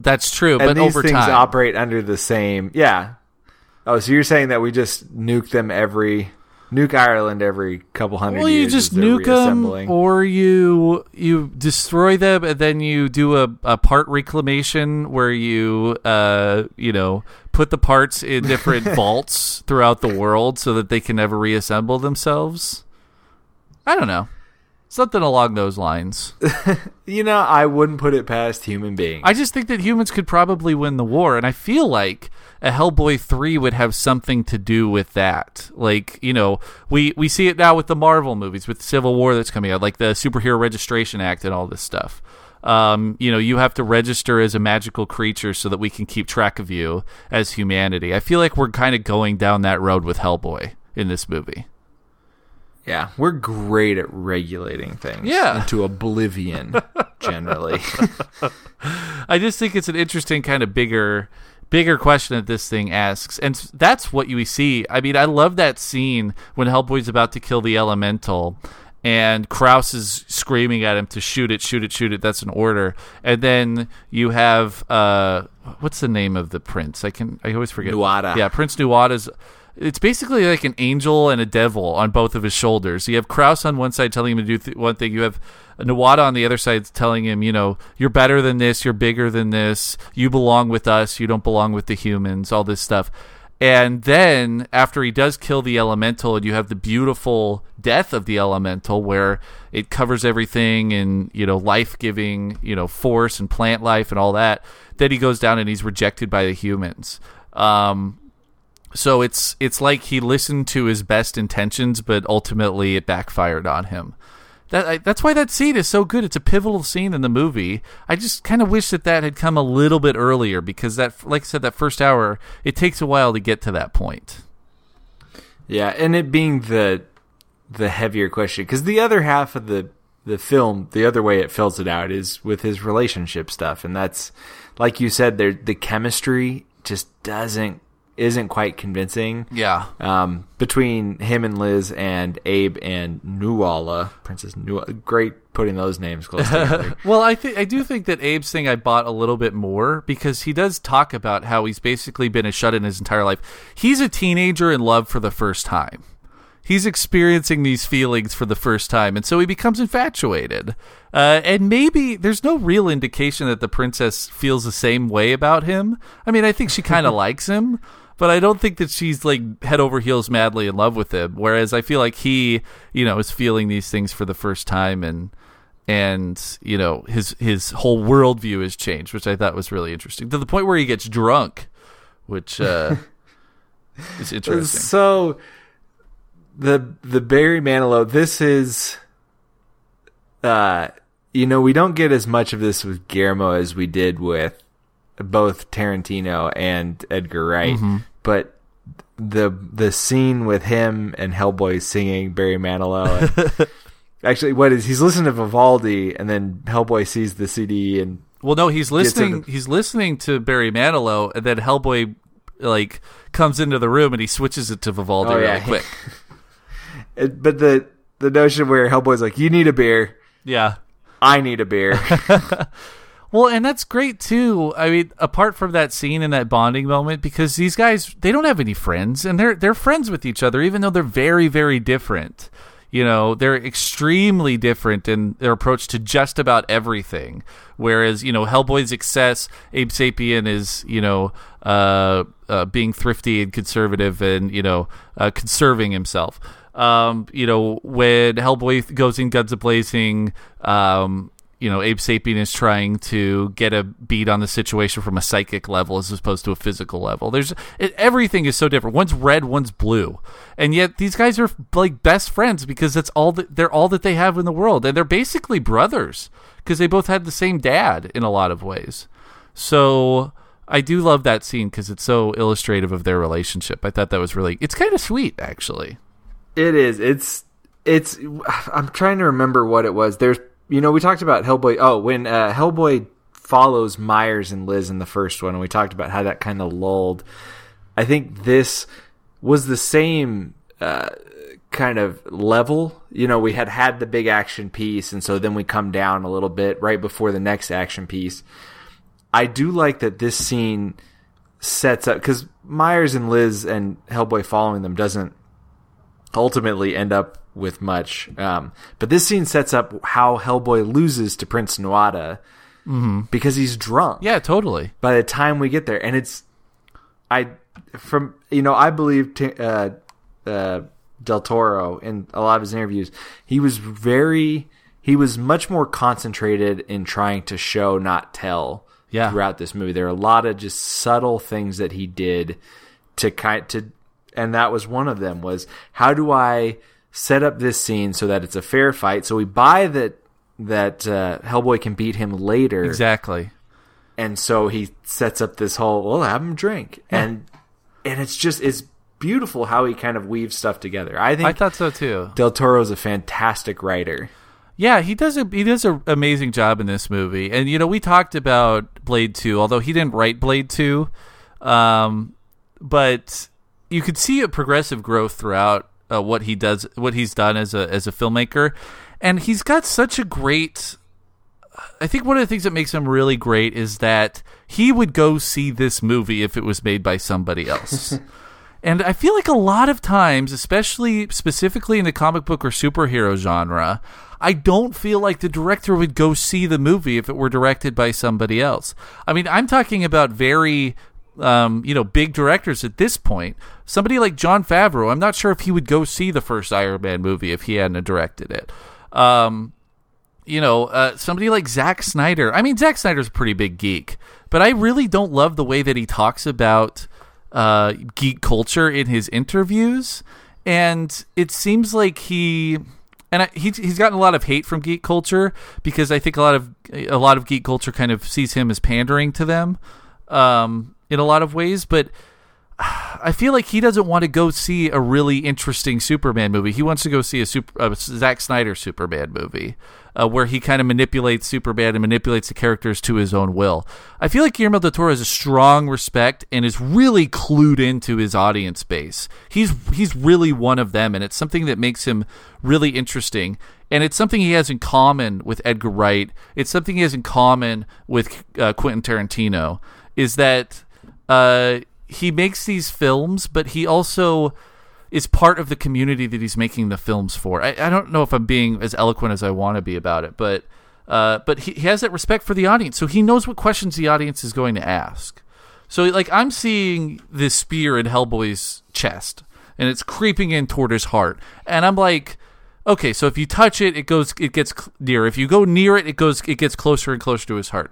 that's true. and but these over things time, operate under the same. Yeah. Oh, so you're saying that we just nuke them every nuke Ireland every couple hundred Well, you years? just nuke them, or you you destroy them, and then you do a, a part reclamation where you uh you know put the parts in different vaults throughout the world so that they can never reassemble themselves. I don't know, something along those lines. You know, I wouldn't put it past human beings. I just think that humans could probably win the war, and I feel like a Hellboy three would have something to do with that. Like you know, we we see it now with the Marvel movies, with Civil War that's coming out, like the Superhero Registration Act and all this stuff. Um, you know, you have to register as a magical creature so that we can keep track of you as humanity. I feel like we're kind of going down that road with Hellboy in this movie. Yeah, we're great at regulating things. Yeah. into oblivion. generally, I just think it's an interesting kind of bigger bigger question that this thing asks. And that's what you see. I mean, I love that scene when Hellboy's about to kill the elemental and Kraus is screaming at him to shoot it, shoot it, shoot it. That's an order. And then you have uh what's the name of the prince? I can I always forget. Nuada. Yeah, Prince Nuada's it's basically like an angel and a devil on both of his shoulders. You have Kraus on one side telling him to do th- one thing. You have Nuada on the other side telling him, you know, you're better than this, you're bigger than this, you belong with us, you don't belong with the humans, all this stuff. And then after he does kill the elemental, and you have the beautiful death of the elemental where it covers everything and, you know, life giving, you know, force and plant life and all that, then he goes down and he's rejected by the humans. Um, so it's it's like he listened to his best intentions, but ultimately it backfired on him. That I, that's why that scene is so good. It's a pivotal scene in the movie. I just kind of wish that that had come a little bit earlier because that, like I said, that first hour it takes a while to get to that point. yeah, and it being the the heavier question because the other half of the the film, the other way it fills it out is with his relationship stuff, and that's like you said, there the chemistry just doesn't isn't quite convincing. Yeah, um, between him and Liz and Abe and Nuala, Princess Nuala. Great putting those names close together. Well, I think I do think that Abe's thing I bought a little bit more because he does talk about how he's basically been a shut in his entire life. He's a teenager in love for the first time. He's experiencing these feelings for the first time, and so he becomes infatuated. Uh, and maybe there's no real indication that the princess feels the same way about him. I mean, I think she kind of likes him, but I don't think that she's like head over heels madly in love with him. Whereas I feel like he, you know, is feeling these things for the first time, and and you know his his whole worldview has changed, which I thought was really interesting to the point where he gets drunk, which uh, is interesting. so the the Barry Manilow. This is, uh, you know, we don't get as much of this with Guillermo as we did with both Tarantino and Edgar Wright, Mm-hmm. but the the scene with him and Hellboy singing Barry Manilow. and- Actually, what is he's listening to Vivaldi, and then Hellboy sees the CD, and Well, no, he's listening. the- He's listening to Barry Manilow, and then Hellboy like comes into the room and he switches it to Vivaldi Oh, really yeah. quick. it, but the the notion where Hellboy's like, "You need a beer, Yeah. I need a beer." Well, and that's great too. I mean, apart from that scene and that bonding moment, because these guys they don't have any friends, and they're they're friends with each other, even though they're very very different. You know, they're extremely different in their approach to just about everything. Whereas, you know, Hellboy's excess, Abe Sapien is, you know, uh, uh, being thrifty and conservative and, you know, uh, conserving himself. Um, you know, when Hellboy goes in guns a blazing, um, you know, Abe Sapien is trying to get a beat on the situation from a psychic level as opposed to a physical level. There's it, everything is so different. One's red, one's blue, and yet these guys are like best friends because that's all that they're all that they have in the world, and they're basically brothers because they both had the same dad in a lot of ways. So I do love that scene because it's so illustrative of their relationship. I thought that was really it's kind of sweet actually. It is. It's it's. I'm trying to remember what it was. There's you know, we talked about Hellboy. Oh, when uh, Hellboy follows Myers and Liz in the first one, and we talked about how that kind of lulled. I think this was the same uh, kind of level. You know, we had had the big action piece, and so then we come down a little bit right before the next action piece. I do like that this scene sets up because Myers and Liz and Hellboy following them doesn't ultimately end up with much. Um, but this scene sets up how Hellboy loses to Prince Nuada Mm-hmm. because he's drunk. Yeah, totally. By the time we get there, and it's I from you know I believe t- uh, uh, Del Toro in a lot of his interviews, he was very he was much more concentrated in trying to show not tell Yeah. throughout this movie. There are a lot of just subtle things that he did to kind to and that was one of them was how do I set up this scene so that it's a fair fight. So we buy that that uh, Hellboy can beat him later. Exactly. and so he sets up this whole well have him drink. And and it's just it's beautiful how he kind of weaves stuff together. I think I thought so too. del toro's a fantastic writer. Yeah, he does a he does an amazing job in this movie. And you know, we talked about Blade Two, although he didn't write Blade Two, um, but you could see a progressive growth throughout uh, what he does, what he's done as a as a filmmaker, and he's got such a great. I think one of the things that makes him really great is that he would go see this movie if it was made by somebody else. And I feel like a lot of times, especially specifically in the comic book or superhero genre, I don't feel like the director would go see the movie if it were directed by somebody else. I mean, I'm talking about very, um, you know, big directors at this point. Somebody like Jon Favreau, I'm not sure if he would go see the first Iron Man movie if he hadn't directed it. Um, you know, uh, somebody like Zack Snyder. I mean, Zack Snyder's a pretty big geek, but I really don't love the way that he talks about uh, geek culture in his interviews, and it seems like he and he's he's gotten a lot of hate from geek culture because I think a lot of a lot of geek culture kind of sees him as pandering to them um, in a lot of ways, but. I feel like he doesn't want to go see a really interesting Superman movie. He wants to go see a, super, Zack Snyder Superman movie uh, where he kind of manipulates Superman and manipulates the characters to his own will. I feel like Guillermo del Toro has a strong respect and is really clued into his audience base. He's he's really one of them, and it's something that makes him really interesting. And it's something he has in common with Edgar Wright. It's something he has in common with uh, Quentin Tarantino. Is that uh, he makes these films, but he also is part of the community that he's making the films for. I, I don't know if I'm being as eloquent as I want to be about it, but uh, but he, he has that respect for the audience, so he knows what questions the audience is going to ask. So like I'm seeing this spear in Hellboy's chest, and it's creeping in toward his heart, and I'm like. Okay, so if you touch it, it goes, it gets near. If you go near it, it goes, it gets closer and closer to his heart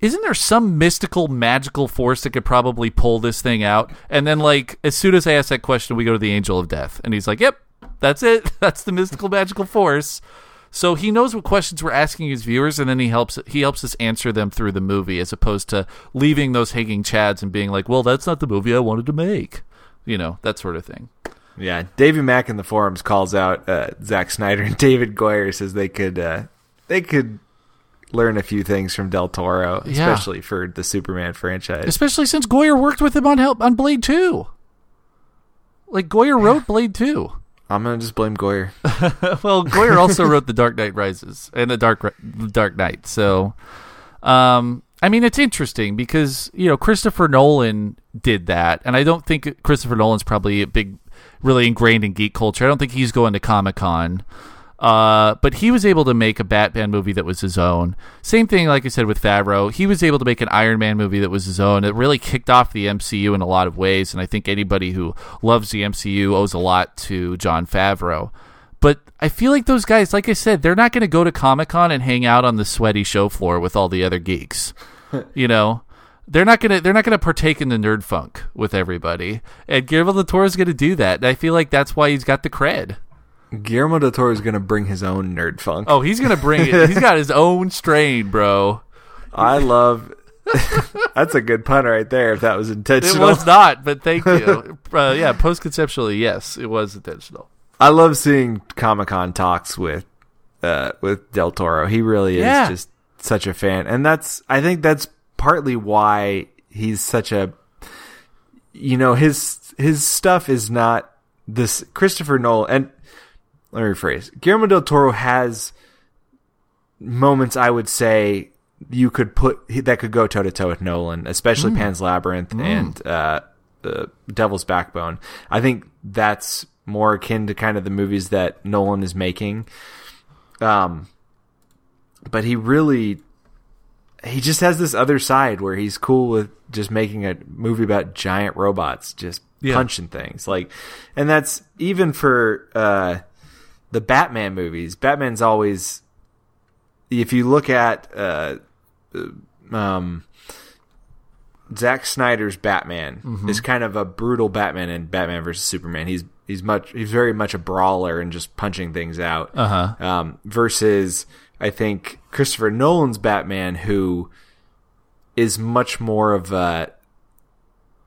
isn't there some mystical magical force that could probably pull this thing out? And then like as soon as i ask that question we go to the angel of death. And he's like yep that's it. That's the mystical magical force. So he knows what questions we're asking his viewers and then he helps he helps us answer them through the movie as opposed to leaving those hanging chads and being like well that's not the movie i wanted to make. You know that sort of thing. Yeah davey mack in the forums calls out uh, Zack snyder and david goyer says they could uh, they could learn a few things from del toro Yeah. especially for the superman franchise especially since goyer worked with him on help on blade 2 like goyer wrote blade 2 i'm gonna just blame goyer well, Goyer also wrote The Dark Knight Rises and The Dark the Dark Knight. So, um, I mean, it's interesting because you know Christopher Nolan did that, and I don't think Christopher Nolan's probably a big, really ingrained in geek culture. I don't think he's going to Comic Con. Uh, but he was able to make a Batman movie that was his own. Same thing, like I said with Favreau, he was able to make an Iron Man movie that was his own. It really kicked off the MCU in a lot of ways, and I think anybody who loves the MCU owes a lot to Jon Favreau. But I feel like those guys, like I said, they're not going to go to Comic Con and hang out on the sweaty show floor with all the other geeks. you know, they're not gonna they're not gonna partake in the nerd funk with everybody. And Guillermo del Toro is gonna do that. And I feel like that's why he's got the cred. Guillermo del Toro is going to bring his own nerd funk. Oh, he's gonna bring it. He's got his own strain, bro. I love. That's a good pun right there. If that was intentional, It was not, but thank you. uh, yeah, post conceptually, yes, it was intentional. I love seeing Comic Con talks with uh, with Del Toro. He really is Yeah. just such a fan, and that's I think that's partly why he's such a you know his his stuff is not this Christopher Nolan and let me rephrase Guillermo del Toro has moments I would say you could put that could go toe to toe with Nolan, especially Pan's Labyrinth and uh, uh, Devil's Backbone. I think that's more akin to kind of the movies that Nolan is making. Um, but he really he just has this other side where he's cool with just making a movie about giant robots just Yeah. punching things like and that's even for uh the Batman movies. Batman's always if you look at uh um Zack Snyder's Batman is kind of a brutal Batman in Batman versus Superman. He's he's much he's very much a brawler and just punching things out. Uh huh. Um, versus I think Christopher Nolan's Batman, who is much more of a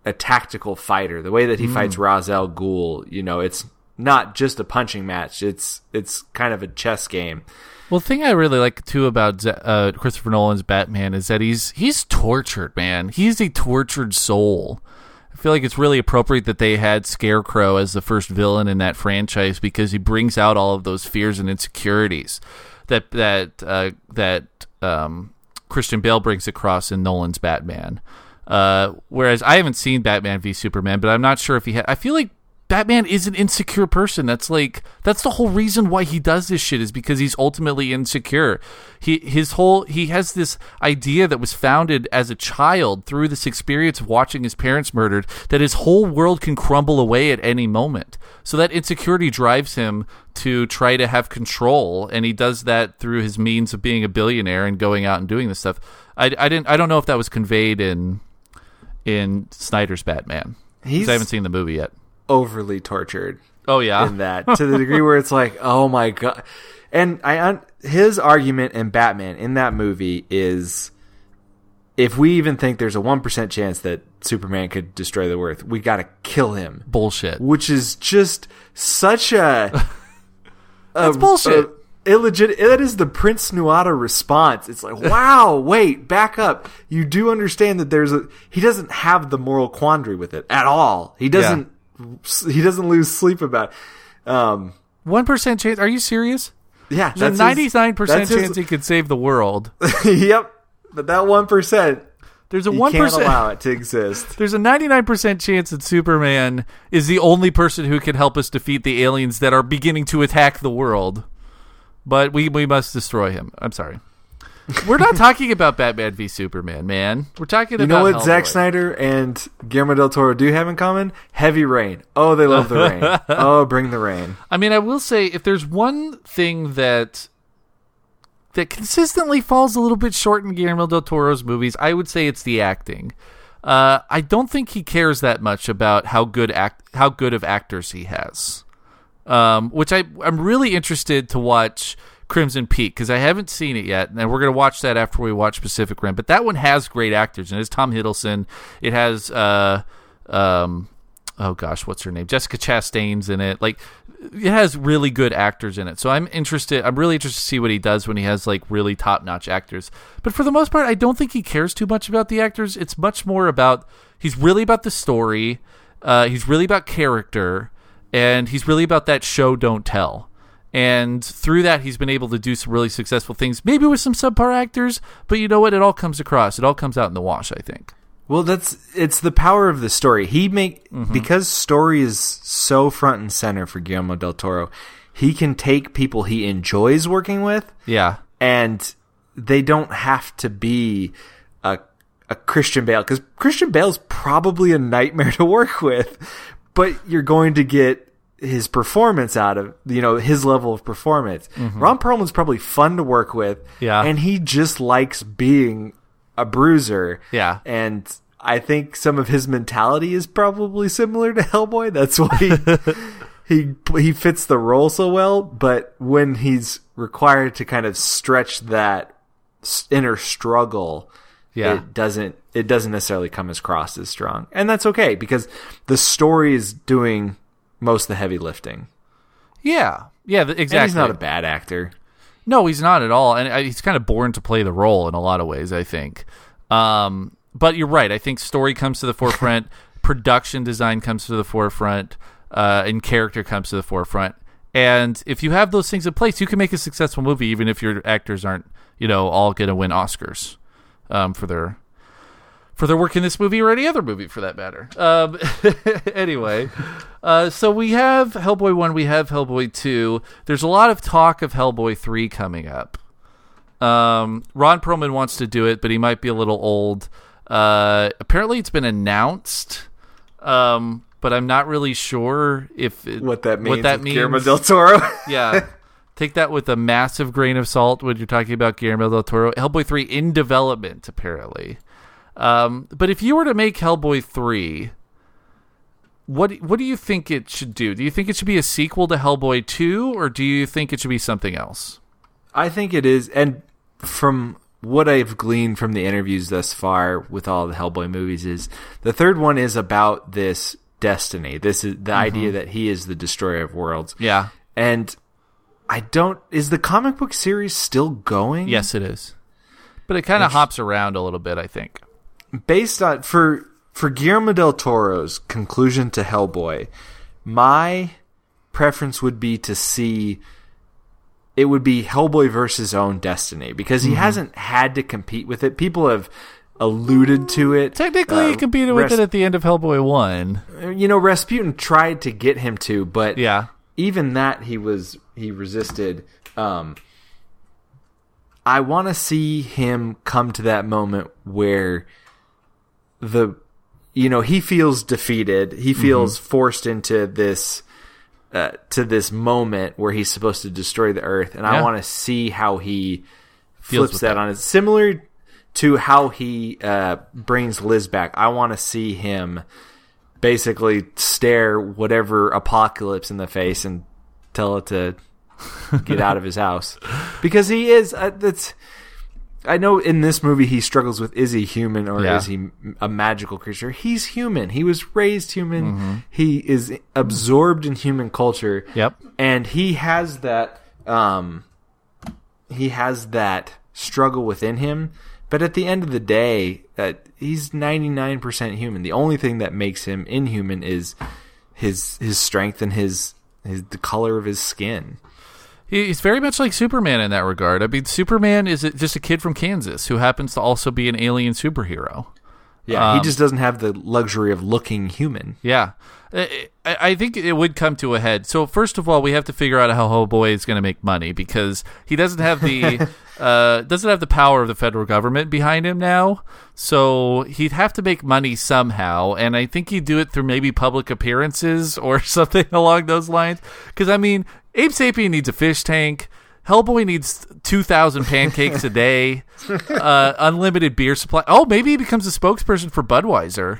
a tactical fighter. The way that he fights Ra's al Ghul, you know, it's not just a punching match. It's it's kind of a chess game. Well, the thing I really like too about uh, Christopher Nolan's Batman is that he's he's tortured, man. He's a tortured soul. I feel like it's really appropriate that they had Scarecrow as the first villain in that franchise because he brings out all of those fears and insecurities that that uh, that um, Christian Bale brings across in Nolan's Batman. Uh, whereas I haven't seen Batman v Superman, but I'm not sure if he. Ha- I feel like Batman is an insecure person. That's like that's the whole reason why he does this shit is because he's ultimately insecure. He his whole he has this idea that was founded as a child through this experience of watching his parents murdered that his whole world can crumble away at any moment. So that insecurity drives him to try to have control and he does that through his means of being a billionaire and going out and doing this stuff. I, I didn't I don't know if that was conveyed in in Snyder's Batman. He's I haven't seen the movie yet. Overly tortured Oh yeah. in that to the degree where it's like, oh my god. And I un- his argument in Batman in that movie is if we even think there's a 1% chance that Superman could destroy the earth, we got to kill him. Bullshit. Which is just such a That's bullshit. a illegit. That is the Prince Nuada response. It's like, wow, wait, back up. You do understand that there's a. He doesn't have the moral quandary with it at all. He doesn't. He doesn't lose sleep about. It. Um, One percent chance. Are you serious? yeah, There's a ninety nine percent that's his- chance he could save the world. yep, but that one percent, There's a one allow it to exist. There's a 99% chance that Superman is the only person who can help us defeat the aliens that are beginning to attack the world. But we we must destroy him. I'm sorry. We're not talking about Batman v Superman, man. We're talking You about You know what Zack Snyder and Guillermo del Toro do have in common? Heavy rain. Oh, they love the rain. Oh, bring the rain. I mean, I will say if there's one thing that that consistently falls a little bit short in Guillermo del Toro's movies, I would say it's the acting. Uh, I don't think he cares that much about how good act how good of actors he has. Um, which I I'm really interested to watch Crimson Peak because I haven't seen it yet, and we're gonna watch that after we watch Pacific Rim. But that one has great actors, and it's Tom Hiddleston. It has uh um oh gosh, what's her name? Jessica Chastain's in it. Like it has really good actors in it. So I'm interested I'm really interested to see what he does when he has like really top-notch actors. But for the most part, I don't think he cares too much about the actors. It's much more about he's really about the story. Uh, he's really about character and he's really about that show don't tell. And through that, he's been able to do some really successful things, maybe with some subpar actors, but you know what? It all comes across. It all comes out in the wash, I think. Well, that's it's the power of the story. He make Mm-hmm. because story is so front and center for Guillermo del Toro. he can take people he enjoys working with Yeah. and they don't have to be a a Christian Bale because Christian Bale's probably a nightmare to work with, but you're going to get his performance out of you know his level of performance. Ron Perlman's probably fun to work with, Mm-hmm. Yeah. and he just likes being a bruiser, Yeah. and. I think some of his mentality is probably similar to Hellboy. That's why he he he fits the role so well. But when he's required to kind of stretch that inner struggle, Yeah. it doesn't it doesn't necessarily come across as strong, and that's okay because the story is doing most of the heavy lifting. Yeah. Yeah, th- And exactly. he's not a bad actor. No, he's not at all, and uh, he's kind of born to play the role in a lot of ways. I think, um, but you're right. I think story comes to the forefront, production design comes to the forefront, uh, and character comes to the forefront. And if you have those things in place, you can make a successful movie, even if your actors aren't, you know, all going to win Oscars um, for their for their work in this movie or any other movie for that matter. Um, anyway, uh, so we have Hellboy 1, we have Hellboy 2. There's a lot of talk of Hellboy 3 coming up. Um, Ron Perlman wants to do it, but he might be a little old. Uh, apparently, it's been announced, um, but I'm not really sure if it, What that means? What that means? Guillermo del Toro. yeah. Take that with a massive grain of salt when you're talking about Guillermo del Toro. Hellboy 3 in development, apparently. Um, but if you were to make Hellboy 3, what what do you think it should do? Do you think it should be a sequel to Hellboy 2 or do you think it should be something else? I think it is, and from what I've gleaned from the interviews thus far with all the Hellboy movies, is the third one is about this destiny. This is the idea that he is the destroyer of worlds. Yeah. And I don't. Is the comic book series still going? Yes, it is. But it kind of hops around a little bit, I think. Based on for for Guillermo del Toro's conclusion to Hellboy, my preference would be to see it would be Hellboy versus own destiny because Mm-hmm. he hasn't had to compete with it. People have alluded to it. Technically, Uh, he competed with it at the end of Hellboy 1. You know, Rasputin tried to get him to, but Yeah. even that he was he resisted. Um, I want to see him come to that moment where the you know he feels defeated. He feels forced into this uh, to this moment where he's supposed to destroy the earth, and I want to see how he flips that, that. on it. Similar to how he uh, brings Liz back. I want to see him basically stare whatever apocalypse in the face and tell it to get out of his house because he is uh, that's I know in this movie he struggles with is he human or Yeah. is he a magical creature? He's human. He was raised human. Mm-hmm. He is absorbed in human culture. Yep. And he has that um he has that struggle within him, but at the end of the day, uh, he's 99% human. The only thing that makes him inhuman is his his strength and his his the color of his skin. He- He's very much like Superman in that regard. I mean, Superman is just a kid from Kansas who happens to also be an alien superhero. Yeah, he Um, just doesn't have the luxury of looking human. Yeah. I, I think it would come to a head. So first of all, we have to figure out how Hellboy is going to make money because he doesn't have the uh, doesn't have the power of the federal government behind him now. So he'd have to make money somehow, and I think he'd do it through maybe public appearances or something along those lines. Because I mean, Abe Sapien needs a fish tank. Hellboy needs two thousand pancakes a day, uh, unlimited beer supply. Oh, maybe he becomes a spokesperson for Budweiser.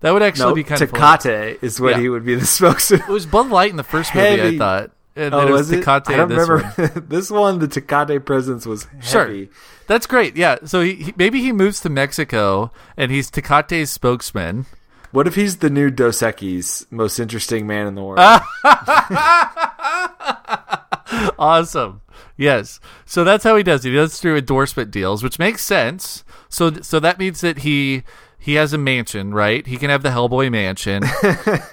That would actually No, be kind of fun. Tecate is what Yeah. he would be the spokesman. It was Bud Light in the first movie, I thought. And Oh, then it was, was it? I don't this remember. one. this one, the Tecate presence was Sure. That's great. Yeah. So he, he maybe he moves to Mexico and he's Tecate's spokesman. What if he's the new Dos Equis, most interesting man in the world? Awesome. Yes. So that's how he does it. He does through endorsement deals, which makes sense. So so that means that he he has a mansion, right? He can have the Hellboy mansion.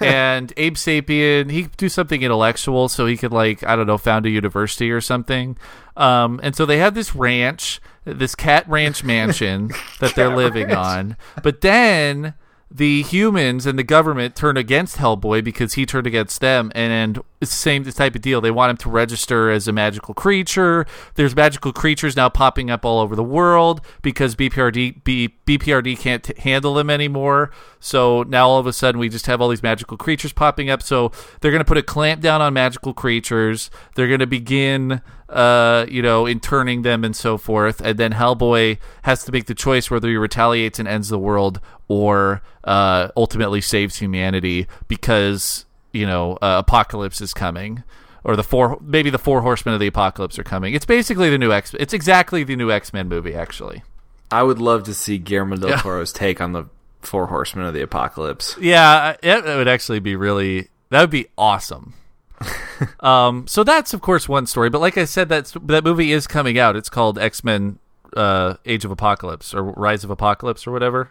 and Abe Sapien, he could do something intellectual so he could like, I don't know, found a university or something. Um and so they have this ranch, this cat ranch mansion that they're living on. But then the humans and the government turn against Hellboy because he turned against them, and it's the same type of deal. They want him to register as a magical creature. There's magical creatures now popping up all over the world because BPRD B, BPRD can't t- handle them anymore. So now all of a sudden we just have all these magical creatures popping up. So they're going to put a clamp down on magical creatures. They're going to begin uh, you know, interning them and so forth. And then Hellboy has to make the choice whether he retaliates and ends the world or uh, ultimately saves humanity because you know uh, apocalypse is coming. Or the four, maybe the four horsemen of the apocalypse are coming. It's basically the new X. It's exactly the new X Men movie, actually. I would love to see Guillermo del Toro's take on the four horsemen of the apocalypse. Yeah, it, it would actually be really. That would be awesome. um, so that's of course one story, but like I said, that that movie is coming out. It's called X Men: uh, Age of Apocalypse or Rise of Apocalypse or whatever.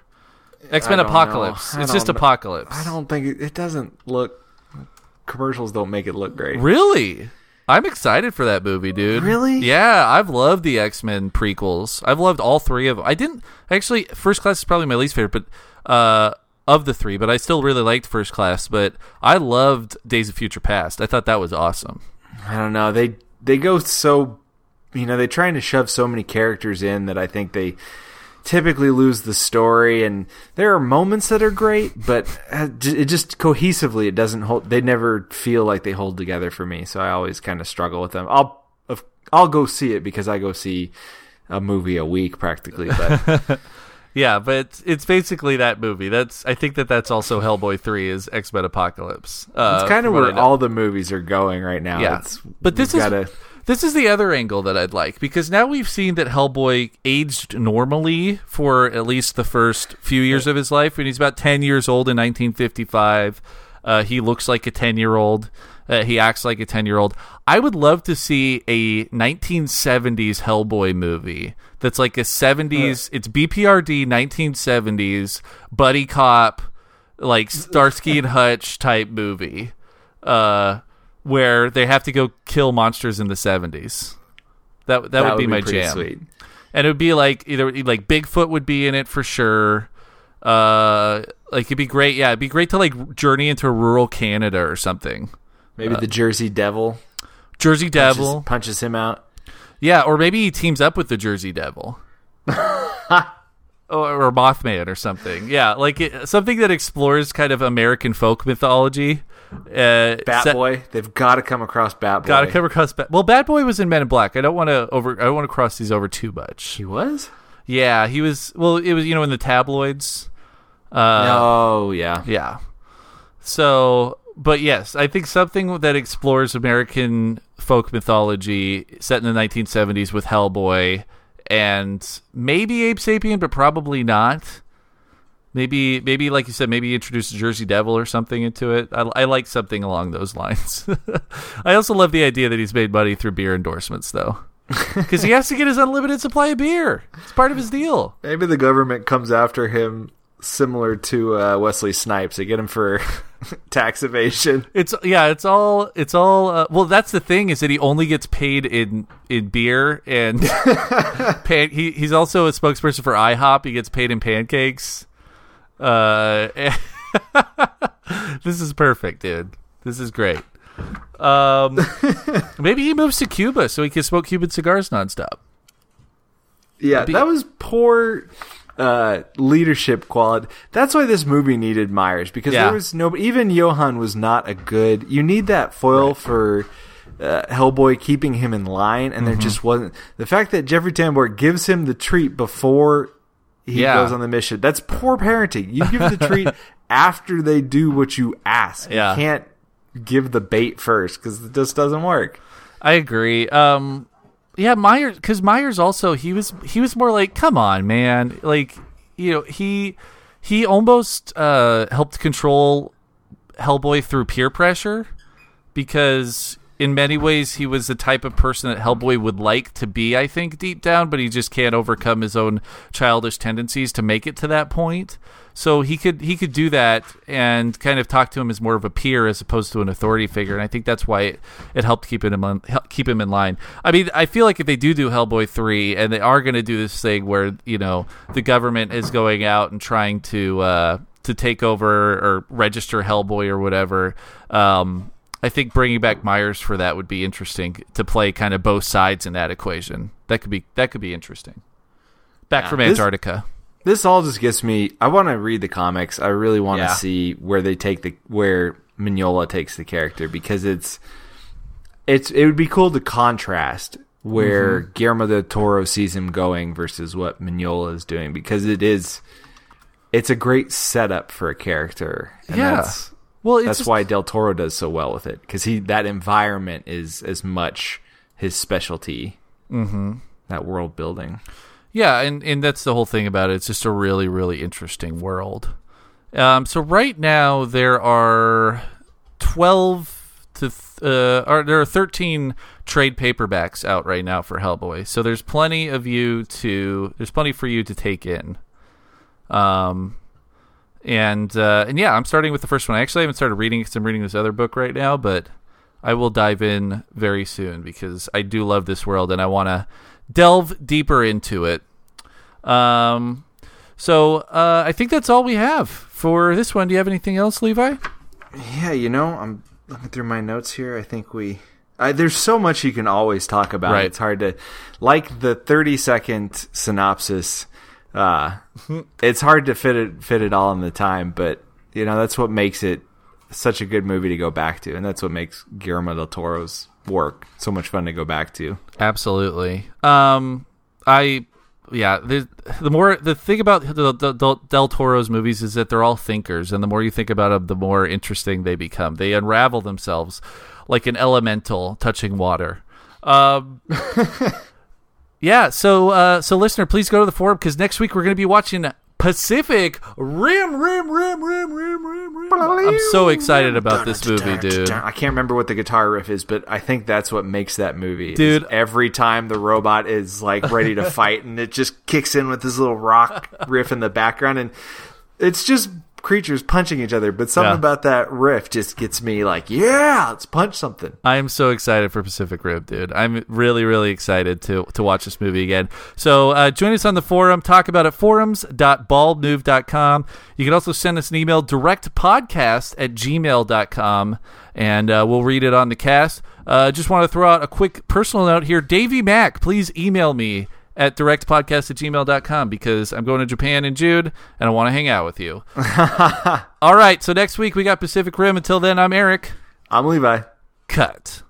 X Men Apocalypse. It's just Apocalypse. I don't think it, it doesn't look. Commercials don't make it look great. Really? I'm excited for that movie, dude. Really? Yeah, I've loved the X Men prequels. I've loved all three of them. I didn't actually. First Class is probably my least favorite, but uh, of the three, but I still really liked First Class. But I loved Days of Future Past. I thought that was awesome. I don't know. They they go so, you know, they're trying to shove so many characters in that I think they typically lose the story. And there are moments that are great, but uh, it just cohesively it doesn't hold. They never feel like they hold together for me. So I always kind of struggle with them. I'll I'll go see it because I go see a movie a week practically, but. Yeah, but it's, it's basically that movie. That's I think that that's also Hellboy three is X Men Apocalypse. Uh, it's kind of where all the movies are going right now. Yeah, it's, but this is gotta... this is the other angle that I'd like because now we've seen that Hellboy aged normally for at least the first few years of his life. When he's about ten years old in 1955, uh, he looks like a ten year old. Uh, he acts like a 10 year old. I would love to see a 1970s Hellboy movie that's like a 70s, it's BPRD 1970s buddy cop, like Starsky and Hutch type movie, uh, where they have to go kill monsters in the 70s. That, that, that would, would, be, be my jam. Sweet. And it would be like either like Bigfoot would be in it for sure. Uh, like it'd be great. Yeah, it'd be great to like journey into rural Canada or something. Maybe uh, the Jersey Devil. Jersey punches, Devil punches him out. Yeah, or maybe he teams up with the Jersey Devil. or, or, Mothman or something. Yeah, like it, something that explores kind of American folk mythology. Uh, Bat Boy, they've got to come across Bat Boy. Got to come across Bat. Well, Bat Boy was in Men in Black. I don't want to over. I don't want to cross these over too much. He was. Yeah, he was. Well, it was you know in the tabloids. Uh, oh yeah, yeah. So but yes, I think something that explores American folk mythology set in the 1970s with Hellboy and maybe Abe Sapien, but probably not. Maybe, maybe like you said, maybe introduce Jersey Devil or something into it. I, I like something along those lines. I also love the idea that he's made money through beer endorsements, though, because he has to get his unlimited supply of beer. It's part of his deal. Maybe the government comes after him similar to uh, Wesley Snipes. They get him for tax evasion. It's yeah, it's all it's all. Uh, well, that's the thing is that he only gets paid in in beer and pan, he he's also a spokesperson for IHOP. He gets paid in pancakes. Uh, this is perfect, dude. This is great. Um, maybe he moves to Cuba so he can smoke Cuban cigars nonstop. Yeah, that was poor uh, leadership quality. That's why this movie needed Myers because yeah. there was no even Johan was not a good. You need that foil right. for uh, Hellboy keeping him in line, and mm-hmm. there just wasn't the fact that Jeffrey Tambor gives him the treat before he yeah. goes on the mission. That's poor parenting. You give the treat after they do what you ask. Yeah. You can't give the bait first because it just doesn't work. I agree. Um, yeah, Myers because Myers also he was he was more like, come on, man, like you know he he almost uh, helped control Hellboy through peer pressure because in many ways he was the type of person that Hellboy would like to be, I think, deep down, but he just can't overcome his own childish tendencies to make it to that point. So he could he could do that and kind of talk to him as more of a peer as opposed to an authority figure, and I think that's why it, it helped keep him on, keep him in line. I mean, I feel like if they do do Hellboy three and they are going to do this thing where you know the government is going out and trying to uh, to take over or register Hellboy or whatever. Um, I think bringing back Myers for that would be interesting to play kind of both sides in that equation. That could be that could be interesting. Back Yeah, from Antarctica. This all just gets me. I want to read the comics. I really want to Yeah. see where they take the where Mignola takes the character because it's it's it would be cool to contrast where Mm-hmm. Guillermo del Toro sees him going versus what Mignola is doing because it is it's a great setup for a character. And Yeah. that's Well, it's that's just- why Del Toro does so well with it because he that environment is as much his specialty. Mm-hmm. That world building. Yeah, and, and that's the whole thing about it. It's just a really, really interesting world. Um, so right now there are twelve to th- uh, or there are thirteen trade paperbacks out right now for Hellboy. So there's plenty of you to there's plenty for you to take in. Um, and uh, and yeah, I'm starting with the first one. I actually haven't started reading because I'm reading this other book right now, but I will dive in very soon because I do love this world and I want to delve deeper into it. Um, so uh, I think that's all we have for this one. Do you have anything else, Levi? Yeah, you know, I'm looking through my notes here. I think we. I, there's so much you can always talk about. Right. It's hard to, like the 30 second synopsis. Uh, it's hard to fit it fit it all in the time, but you know that's what makes it such a good movie to go back to, and that's what makes Guillermo del Toro's work so much fun to go back to. Absolutely. Um, I yeah. The, the more the thing about the, the, the Del Toro's movies is that they're all thinkers, and the more you think about them, the more interesting they become. They unravel themselves like an elemental touching water. Um, yeah. So uh, so listener, please go to the forum because next week we're going to be watching. Pacific Rim, Rim, Rim, Rim, Rim, Rim, Rim. I'm so excited about this movie, dude. I can't remember what the guitar riff is, but I think that's what makes that movie. Dude. every time the robot is like ready to fight, and it just kicks in with this little rock riff in the background, and it's just creatures punching each other. But something Yeah. about that riff just gets me like, yeah, let's punch something. I am so excited for Pacific Rim, dude. I'm really, really excited to to watch this movie again. So uh, join us on the forum. Talk about it forums.baldmove.com. You can also send us an email directpodcast at gmail.com and uh, we'll read it on the cast. Uh, just want to throw out a quick personal note here. Davey Mack, please email me at directpodcast at gmail.com because I'm going to Japan in June and I want to hang out with you. All right, so next week we got Pacific Rim. Until then, I'm Eric. I'm Levi. Cut.